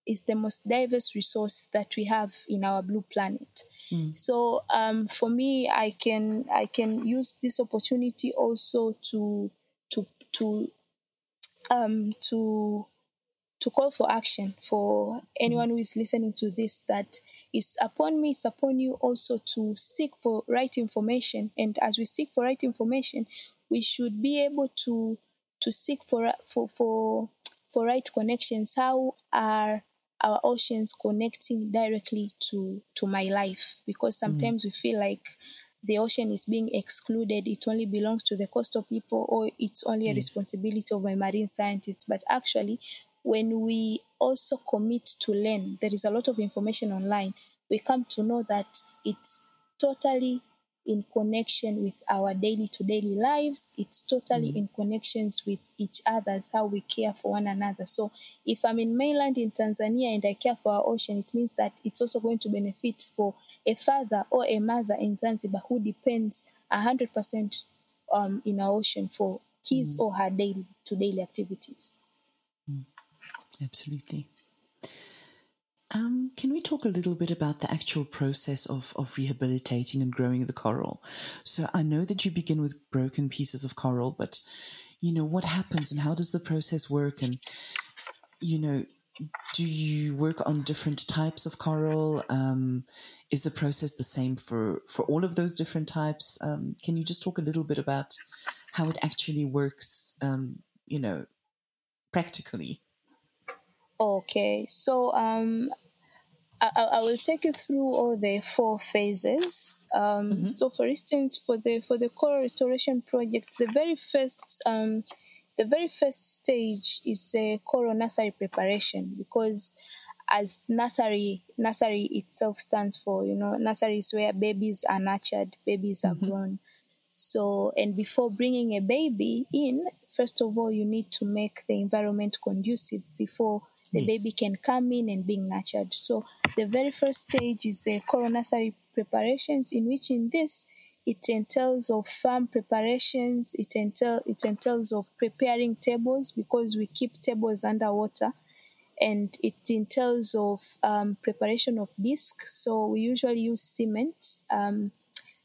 is the most diverse resource that we have in our blue planet. Mm. So um, for me, I can I can use this opportunity also to to to um, to to call for action for anyone who is listening to this that it's upon me it's upon you also to seek for right information and as we seek for right information we should be able to to seek for for for for right connections how are our oceans connecting directly to to my life because mm. sometimes mm. we feel like the ocean is being excluded it only belongs to the coastal people or it's only a responsibility of my marine scientists but actually when we also commit to learn there is a lot of information online we come to know that it's totally in connection with our daily to daily lives. It's totally mm. in connections with each other's, how we care for one another. So if I'm in mainland in Tanzania and I care for our ocean, it means that it's also going to benefit for a father or a mother in Zanzibar who depends 100% um, in our ocean for his mm. or her daily to daily activities. Mm. Absolutely. Um, can we talk a little bit about the actual process of, of rehabilitating and growing the coral? So I know that you begin with broken pieces of coral, but you know what happens and how does the process work? And you know, do you work on different types of coral? Um, is the process the same for for all of those different types? Um, can you just talk a little bit about how it actually works? Um, you know, practically. Okay, so um, I, I will take you through all the four phases. Um, mm-hmm. So, for instance, for the for the coral restoration project, the very first um, the very first stage is a coral nursery preparation because as nursery nursery itself stands for you know nursery is where babies are nurtured babies are mm-hmm. grown so and before bringing a baby in first of all you need to make the environment conducive before the yes. baby can come in and being nurtured. So the very first stage is the coral nursery preparations, in which in this it entails of farm preparations. It entails it entails of preparing tables because we keep tables underwater, and it entails of um, preparation of disc. So we usually use cement. Um,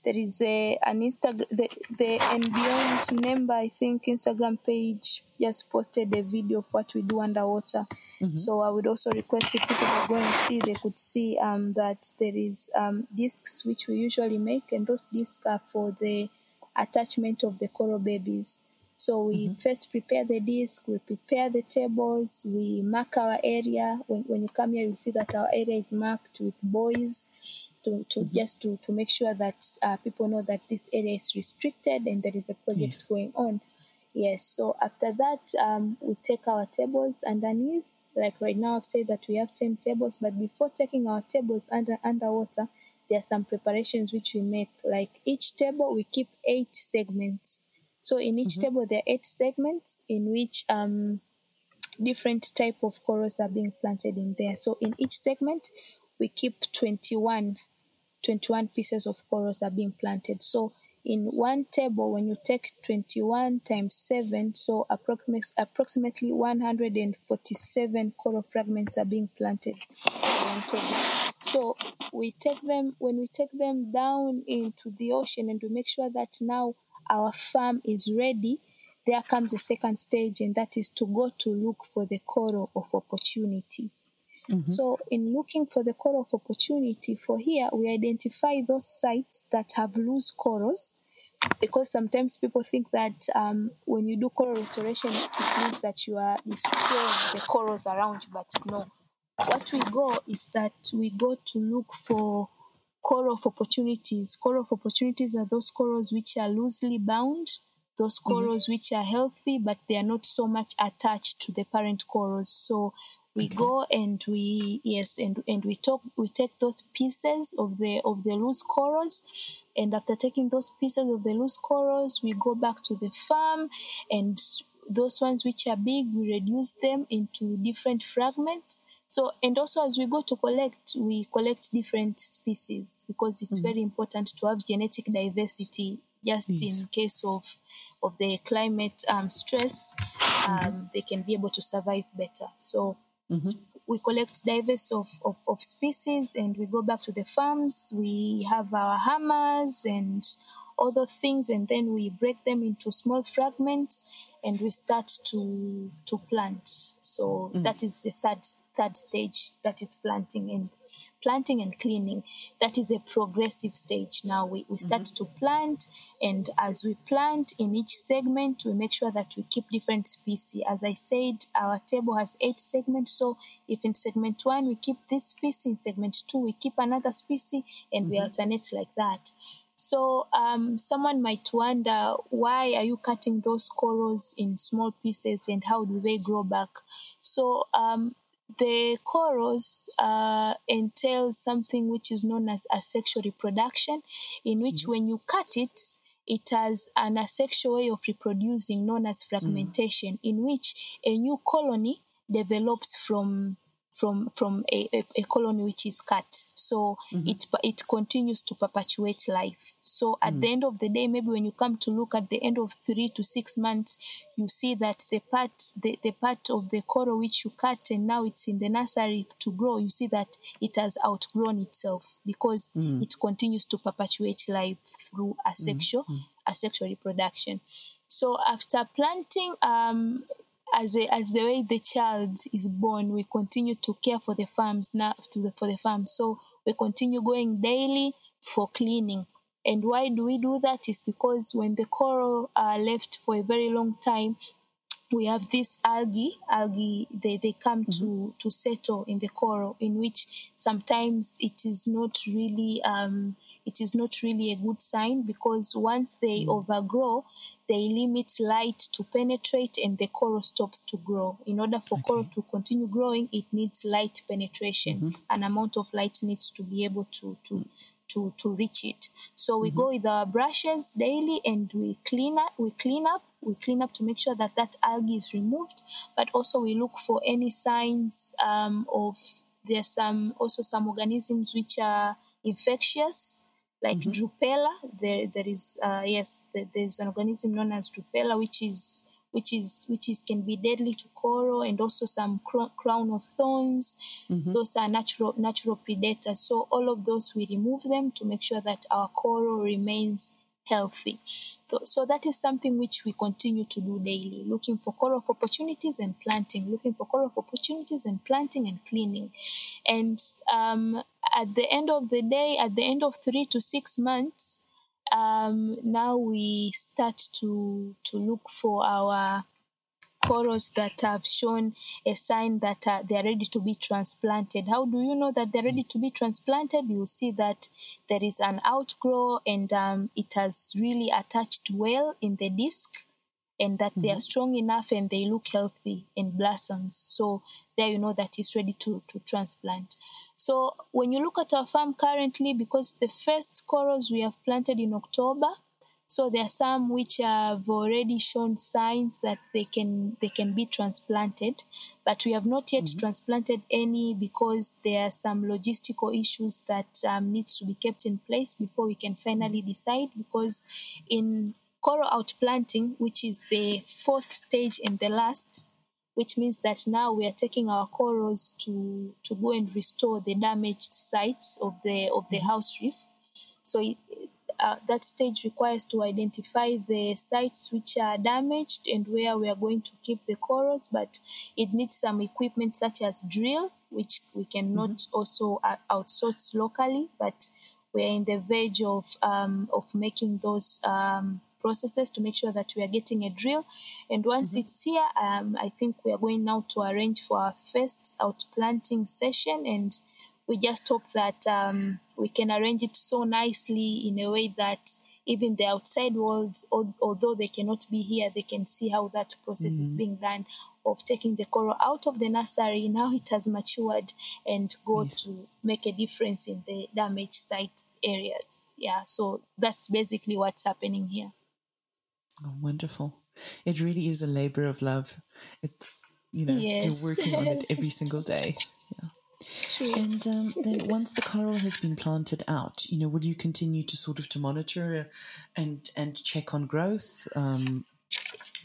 there is a an Instagram the, the and beyond Mnemba I think Instagram page just posted a video of what we do underwater. Mm-hmm. So I would also request if people are going to see they could see um, that there is um, discs which we usually make and those discs are for the attachment of the coral babies. So we mm-hmm. first prepare the disc, we prepare the tables, we mark our area. When, when you come here, you see that our area is marked with buoys to, to mm-hmm. just to, to make sure that uh, people know that this area is restricted and there is a project yes. going on. Yes, so after that, um, we take our tables underneath. Like right now, I've said that we have 10 tables, but before taking our tables under underwater, there are some preparations which we make. Like each table, we keep eight segments. So in each mm-hmm. table, there are eight segments in which um, different type of corals are being planted in there. So in each segment, we keep 21 21 pieces of corals are being planted. So in one table, when you take 21 times 7, so approximately 147 coral fragments are being planted. So we take them, when we take them down into the ocean and we make sure that now our farm is ready, there comes the second stage, and that is to go to look for the coral of opportunity. Mm-hmm. So, in looking for the coral of opportunity, for here we identify those sites that have loose corals. because sometimes people think that um, when you do coral restoration, it means that you are destroying the corals around, but no. What we go is that we go to look for coral of opportunities. Coral of opportunities are those corals which are loosely bound, those corals mm-hmm. which are healthy, but they are not so much attached to the parent corals. So we okay. go and we yes and and we talk we take those pieces of the of the loose corals and after taking those pieces of the loose corals we go back to the farm and those ones which are big we reduce them into different fragments so and also as we go to collect we collect different species because it's mm very important to have genetic diversity just yes. in case of of the climate um, stress um, mm-hmm. they can be able to survive better so Mm-hmm. We collect diverse of, of, of species and we go back to the farms. We have our hammers and other things, and then we break them into small fragments and we start to to plant. So mm. that is the third third stage that is planting and planting and cleaning. That is a progressive stage. Now we, we start mm-hmm. to plant, and as we plant in each segment, we make sure that we keep different species. As I said, our table has eight segments. So if in segment one we keep this species, in segment two we keep another species, and mm-hmm. we alternate like that. So um, someone might wonder why are you cutting those corals in small pieces and how do they grow back? So um, the corals uh, entail something which is known as asexual reproduction, in which yes. when you cut it, it has an asexual way of reproducing known as fragmentation, mm. in which a new colony develops from from from a, a, a colony which is cut. So mm-hmm. it it continues to perpetuate life. So at mm. the end of the day, maybe when you come to look at the end of three to six months, you see that the part the, the part of the coral which you cut and now it's in the nursery to grow, you see that it has outgrown itself because mm. it continues to perpetuate life through asexual mm. asexual reproduction. So after planting, um, as a, as the way the child is born, we continue to care for the farms now to the, for the farm. So we continue going daily for cleaning. And why do we do that? Is because when the coral are left for a very long time, we have this algae algae they, they come mm-hmm. to to settle in the coral in which sometimes it is not really um, it is not really a good sign because once they mm-hmm. overgrow they limit light to penetrate and the coral stops to grow. In order for okay. coral to continue growing, it needs light penetration. Mm-hmm. An amount of light needs to be able to to to, to reach it. So we mm-hmm. go with our brushes daily and we clean up we clean up we clean up to make sure that that algae is removed but also we look for any signs um, of there's some also some organisms which are infectious like mm-hmm. Drupella. There, there is uh, yes, there, there's an organism known as Drupella, which is which is which is can be deadly to coral, and also some crown of thorns. Mm-hmm. Those are natural natural predators. So all of those we remove them to make sure that our coral remains healthy. So that is something which we continue to do daily, looking for coral of opportunities and planting, looking for coral of opportunities and planting and cleaning. And um, at the end of the day, at the end of three to six months, um, now we start to to look for our corals that have shown a sign that uh, they are ready to be transplanted. How do you know that they're ready to be transplanted? You see that there is an outgrow and um, it has really attached well in the disc and that mm-hmm. they are mm-hmm. strong enough and they look healthy and blossoms. So there you know that it's ready to, to transplant. So when you look at our farm currently, because the first corals we have planted in October, so there are some which have already shown signs that they can they can be transplanted, but we have not yet mm-hmm. transplanted any because there are some logistical issues that um, needs to be kept in place before we can finally mm-hmm. decide. Because in coral outplanting, which is the fourth stage and the last, which means that now we are taking our corals to to go and restore the damaged sites of the of the mm-hmm. house reef. So uh, that stage requires to identify the sites which are damaged and where we are going to keep the corals, but it needs some equipment such as drill, which we cannot mm-hmm. also uh, outsource locally, but we're in the verge of um, of making those um, processes to make sure that we are getting a drill. And once mm-hmm. it's here, um, I think we are going now to arrange for our first outplanting session. And we just hope that um, we can arrange it so nicely in a way that even the outside world, although they cannot be here, they can see how that process mm-hmm. is being done of taking the coral out of the nursery. Now it has matured and go yes. to make a difference in the damaged sites areas. Yeah, so that's basically what's happening here. Oh, wonderful. It really is a labor of love. It's, you know, yes. you're working on it every single day. Yeah. True. And um, then once the coral has been planted out, you know, will you continue to sort of to monitor and and check on growth, um,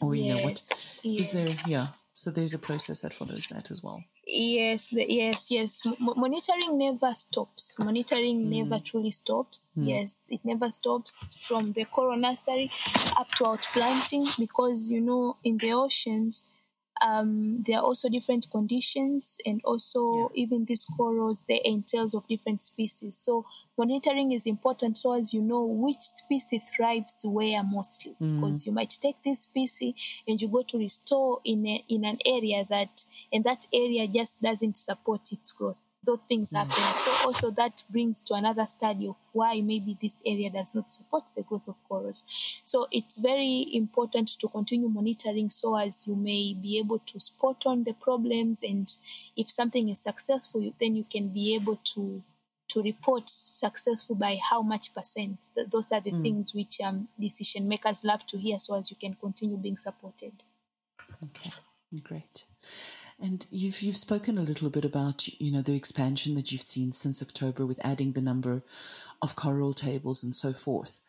or you yes. know, what yes. is there? Yeah. So there's a process that follows that as well. Yes, the, yes, yes. M- monitoring never stops. Monitoring mm. never truly stops. Mm. Yes, it never stops from the coral nursery up to outplanting because you know in the oceans um, there are also different conditions and also yeah. even these corals they entails of different species so monitoring is important so as you know which species thrives where mostly mm. because you might take this species and you go to restore in a, in an area that and that area just doesn't support its growth those things mm. happen. So also that brings to another study of why maybe this area does not support the growth of corals. So it's very important to continue monitoring so as you may be able to spot on the problems and if something is successful, then you can be able to to report successful by how much percent. Those are the mm. things which um, decision makers love to hear so as you can continue being supported. Okay, great. And you've you've spoken a little bit about you know the expansion that you've seen since October with adding the number of coral tables and so forth.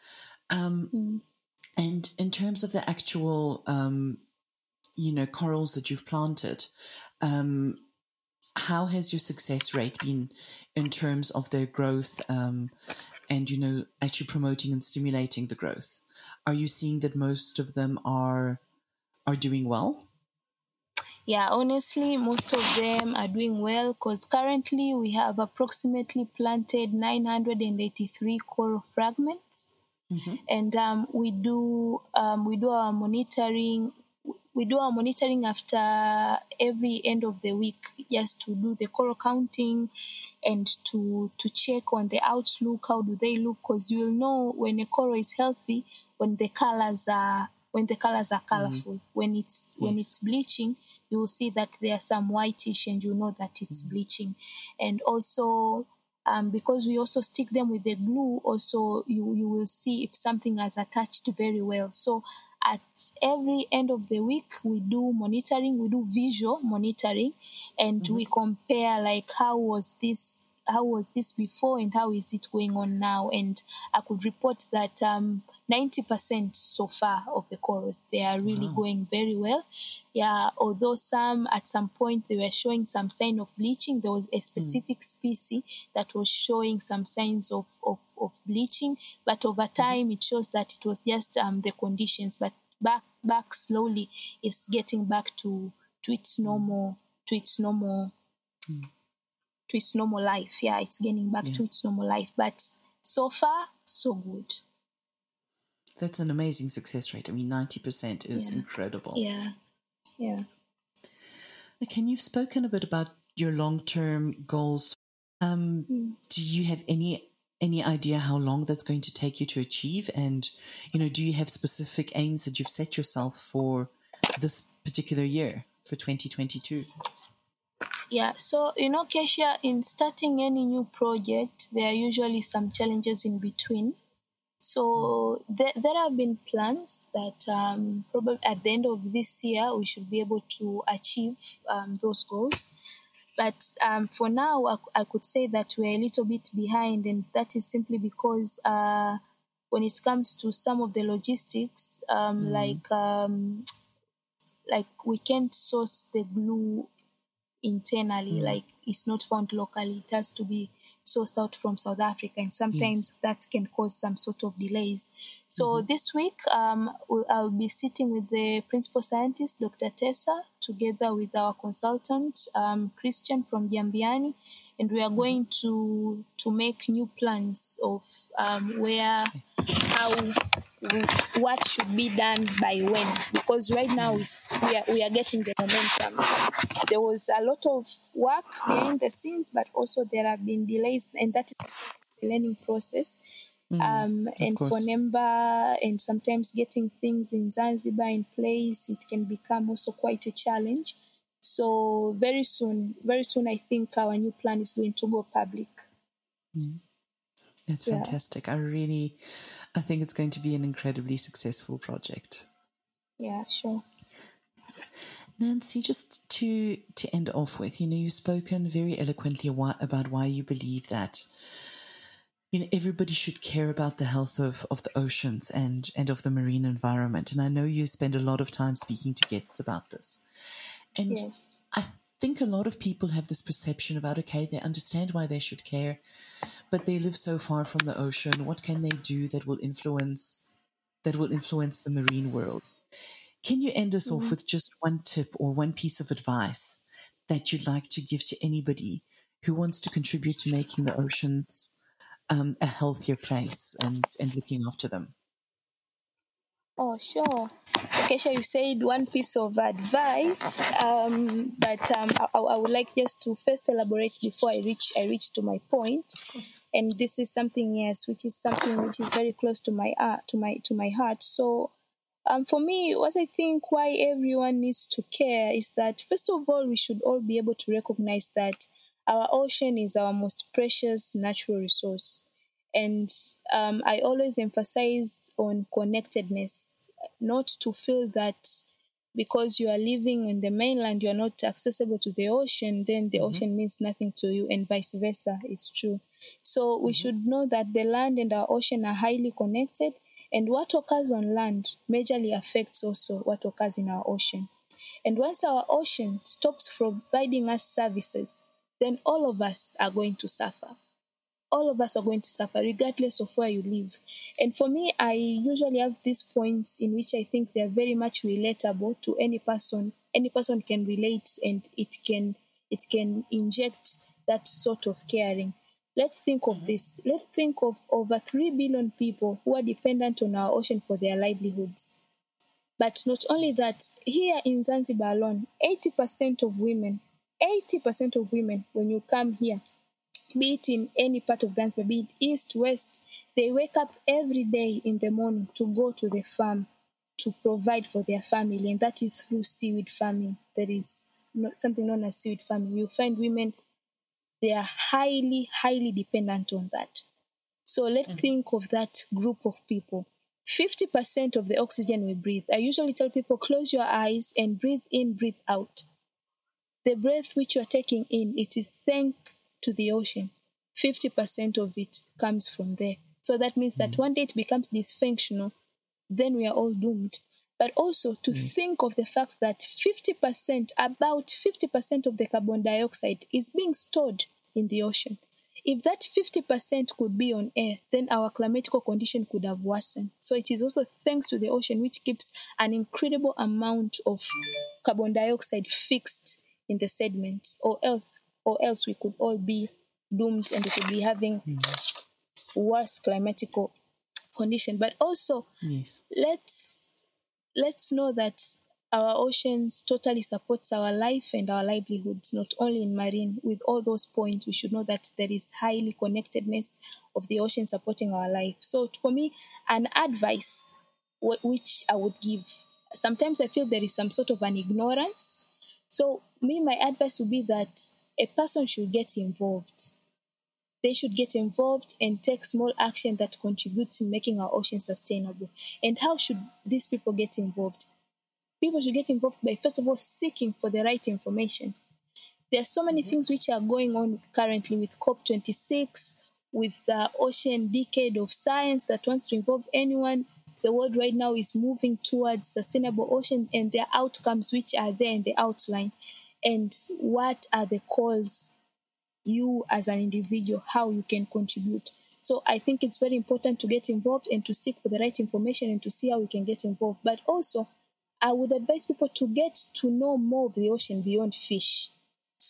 Um, mm. And in terms of the actual um, you know corals that you've planted, um, how has your success rate been in terms of their growth um, and you know actually promoting and stimulating the growth? Are you seeing that most of them are are doing well? Yeah, honestly, most of them are doing well because currently we have approximately planted 983 coral fragments. Mm-hmm. And um, we do um, we do our monitoring we do our monitoring after every end of the week just to do the coral counting and to to check on the outlook how do they look because you will know when a coral is healthy when the colors are when the colors are mm-hmm. colorful mm-hmm. when it's yes. when it's bleaching you will see that there are some whitish and you know that it's mm-hmm. bleaching and also um, because we also stick them with the glue also you you will see if something has attached very well so at every end of the week we do monitoring we do visual monitoring and mm-hmm. we compare like how was this how was this before and how is it going on now and i could report that um, 90% so far of the corals they are really wow. going very well yeah although some at some point they were showing some sign of bleaching there was a specific mm. species that was showing some signs of, of, of bleaching but over mm-hmm. time mm. it shows that it was just um, the conditions but back back slowly is getting back to to its normal to its normal mm to its normal life. Yeah, it's getting back yeah. to its normal life. But so far, so good. That's an amazing success rate. I mean, 90% is yeah. incredible. Yeah. Yeah. Can you've spoken a bit about your long term goals. Um, mm. Do you have any any idea how long that's going to take you to achieve? And, you know, do you have specific aims that you've set yourself for this particular year, for 2022? Yeah, so you know, Keisha, in starting any new project, there are usually some challenges in between. So there, there have been plans that um, probably at the end of this year we should be able to achieve um, those goals. But um, for now, I, I, could say that we're a little bit behind, and that is simply because uh, when it comes to some of the logistics, mm. like um, like we can't source the glue internally, mm. like it's not found locally. It has to be sourced out from South Africa, and sometimes yes. that can cause some sort of delays. So mm-hmm. this week, um, I'll be sitting with the principal scientist, Dr. Tessa, together with our consultant, um, Christian from Jambiani, and we are going to to make new plans of um, where how what should be done by when because right now we are, we are getting the momentum there was a lot of work behind the scenes but also there have been delays and that is a learning process mm, um, and course. for Mnemba and sometimes getting things in Zanzibar in place it can become also quite a challenge so very soon very soon I think our new plan is going to go public mm. that's fantastic yeah. I really I think it's going to be an incredibly successful project. Yeah, sure. Nancy, just to to end off with, you know, you've spoken very eloquently about why you believe that you know everybody should care about the health of, of the oceans and and of the marine environment. And I know you spend a lot of time speaking to guests about this. And yes. I think a lot of people have this perception about okay, they understand why they should care, but they live so far from the ocean. What can they do that will influence that will influence the marine world? Can you end us mm-hmm. off with just one tip or one piece of advice that you'd like to give to anybody who wants to contribute to making the oceans um, a healthier place and, and looking after them? Oh, sure. So, Kesha, you said one piece of advice, um, but um, I, I, would like just to first elaborate before I reach I reach to my point. And this is something, yes, which is something which is very close to my uh, to my to my heart. So, um, for me, what I think why everyone needs to care is that first of all, we should all be able to recognize that our ocean is our most precious natural resource and um, I always emphasize on connectedness, not to feel that because you are living in the mainland, you are not accessible to the ocean, then the mm-hmm. ocean means nothing to you, and vice versa is true. So we mm-hmm. should know that the land and our ocean are highly connected, and what occurs on land majorly affects also what occurs in our ocean. And once our ocean stops providing us services, then all of us are going to suffer all of us are going to suffer regardless of where you live. And for me, I usually have these points in which I think they're very much relatable to any person. Any person can relate and it can it can inject that sort of caring. Let's think of mm-hmm. this. Let's think of over 3 billion people who are dependent on our ocean for their livelihoods. But not only mm-hmm. that, here in Zanzibar alone, 80% of women, 80% of women, when you come here, be it in any part of Zanzibar, be it east, west, they wake up every day in the morning to go to the farm to provide for their family, and that is through seaweed farming. There is something known as seaweed farming. You find women, they are highly, highly dependent on that. So let's mm-hmm. think of that group of people. 50% of the oxygen we breathe. I usually tell people close your eyes and breathe in, breathe out. The breath which you are taking in, it is thanks to the ocean, 50% of it comes from there. So that means that mm. one day it becomes dysfunctional, then we are all doomed. But also to yes. think of the fact that 50%, about 50% of the carbon dioxide is being stored in the ocean. If that 50% could be on air, then our climatical condition could have worsened. So it is also thanks to the ocean, which keeps an incredible amount of carbon dioxide fixed in the sediment, or else or else we could all be doomed and we could be having mm. worse climatical condition. But also, yes. let's let's know that our oceans totally supports our life and our livelihoods, not only in marine. With all those points, we should know that there is highly connectedness of the ocean supporting our life. So, for me, an advice which I would give. Sometimes I feel there is some sort of an ignorance. So, me, my advice would be that a person should get involved. They should get involved and take small action that contributes in making our ocean sustainable. And how should these people get involved? People should get involved by, first of all, seeking for the right information. There are so many mm-hmm. things which are going on currently with COP26, with the Ocean Decade of Science that wants to involve anyone. The world right now is moving towards sustainable ocean and their outcomes, which are there in the outline and what are the calls you as an individual how you can contribute. So i think it's very important to get involved and to seek for the right information and to see how we can get involved. But also i would advise people to get to know more of the ocean beyond fish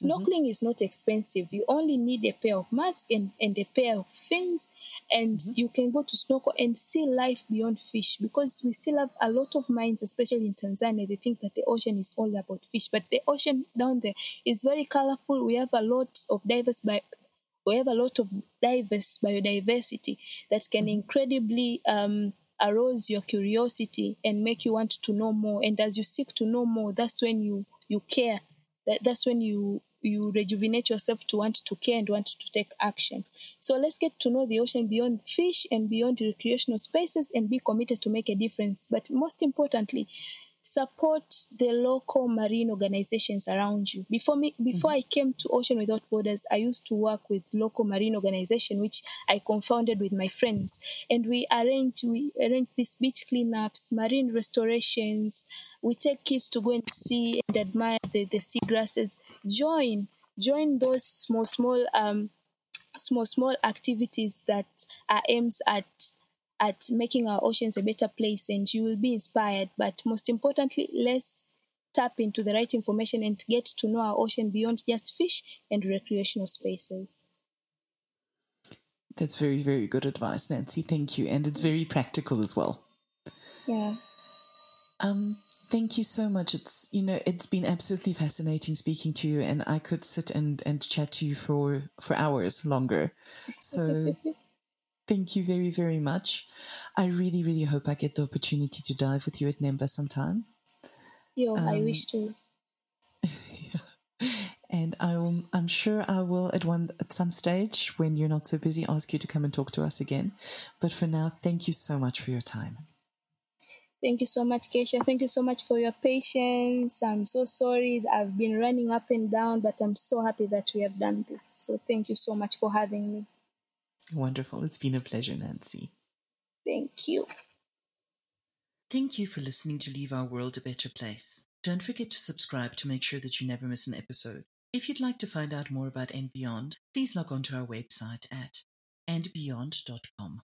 Snorkeling mm-hmm. is not expensive. You only need a pair of masks and, and a pair of fins, and mm-hmm. you can go to snorkel and see life beyond fish because we still have a lot of minds, especially in Tanzania. They think that the ocean is all about fish, but the ocean down there is very colorful. We have a lot of diverse bi- we have a lot of diverse biodiversity that can mm-hmm. incredibly um, arouse your curiosity and make you want to know more. And as you seek to know more, that's when you you care. That, that's when you you rejuvenate yourself to want to care and want to take action. So let's get to know the ocean beyond fish and beyond recreational spaces and be committed to make a difference. But most importantly, support the local marine organizations around you. Before me, before mm-hmm. I came to Ocean Without Borders, I used to work with local marine organization, which I confounded with my friends, and we arrange we arrange these beach cleanups, marine restorations. We take kids to go and see and admire the, the sea grasses. Join join those small small um small small activities that are aims at at making our oceans a better place and you will be inspired. But most importantly, let's tap into the right information and get to know our ocean beyond just fish and recreational spaces. That's very, very good advice, Nancy. Thank you. And it's very practical as well. Yeah. Um, thank you so much. It's you know, it's been absolutely fascinating speaking to you and I could sit and, and chat to you for, for hours longer. So Thank you very, very much. I really, really hope I get the opportunity to dive with you at Mnemba sometime. Yo, um, I wish to. yeah. And I will, I'm sure I will at one at some stage when you're not so busy ask you to come and talk to us again. But for now, thank you so much for your time. Thank you so much, Keisha. Thank you so much for your patience. I'm so sorry I've been running up and down, but I'm so happy that we have done this. So thank you so much for having me. Wonderful. It's been a pleasure, Nancy. Thank you. Thank you for listening to Leave Our World a Better Place. Don't forget to subscribe to make sure that you never miss an episode. If you'd like to find out more about And Beyond, please log on to our website at andbeyond.com.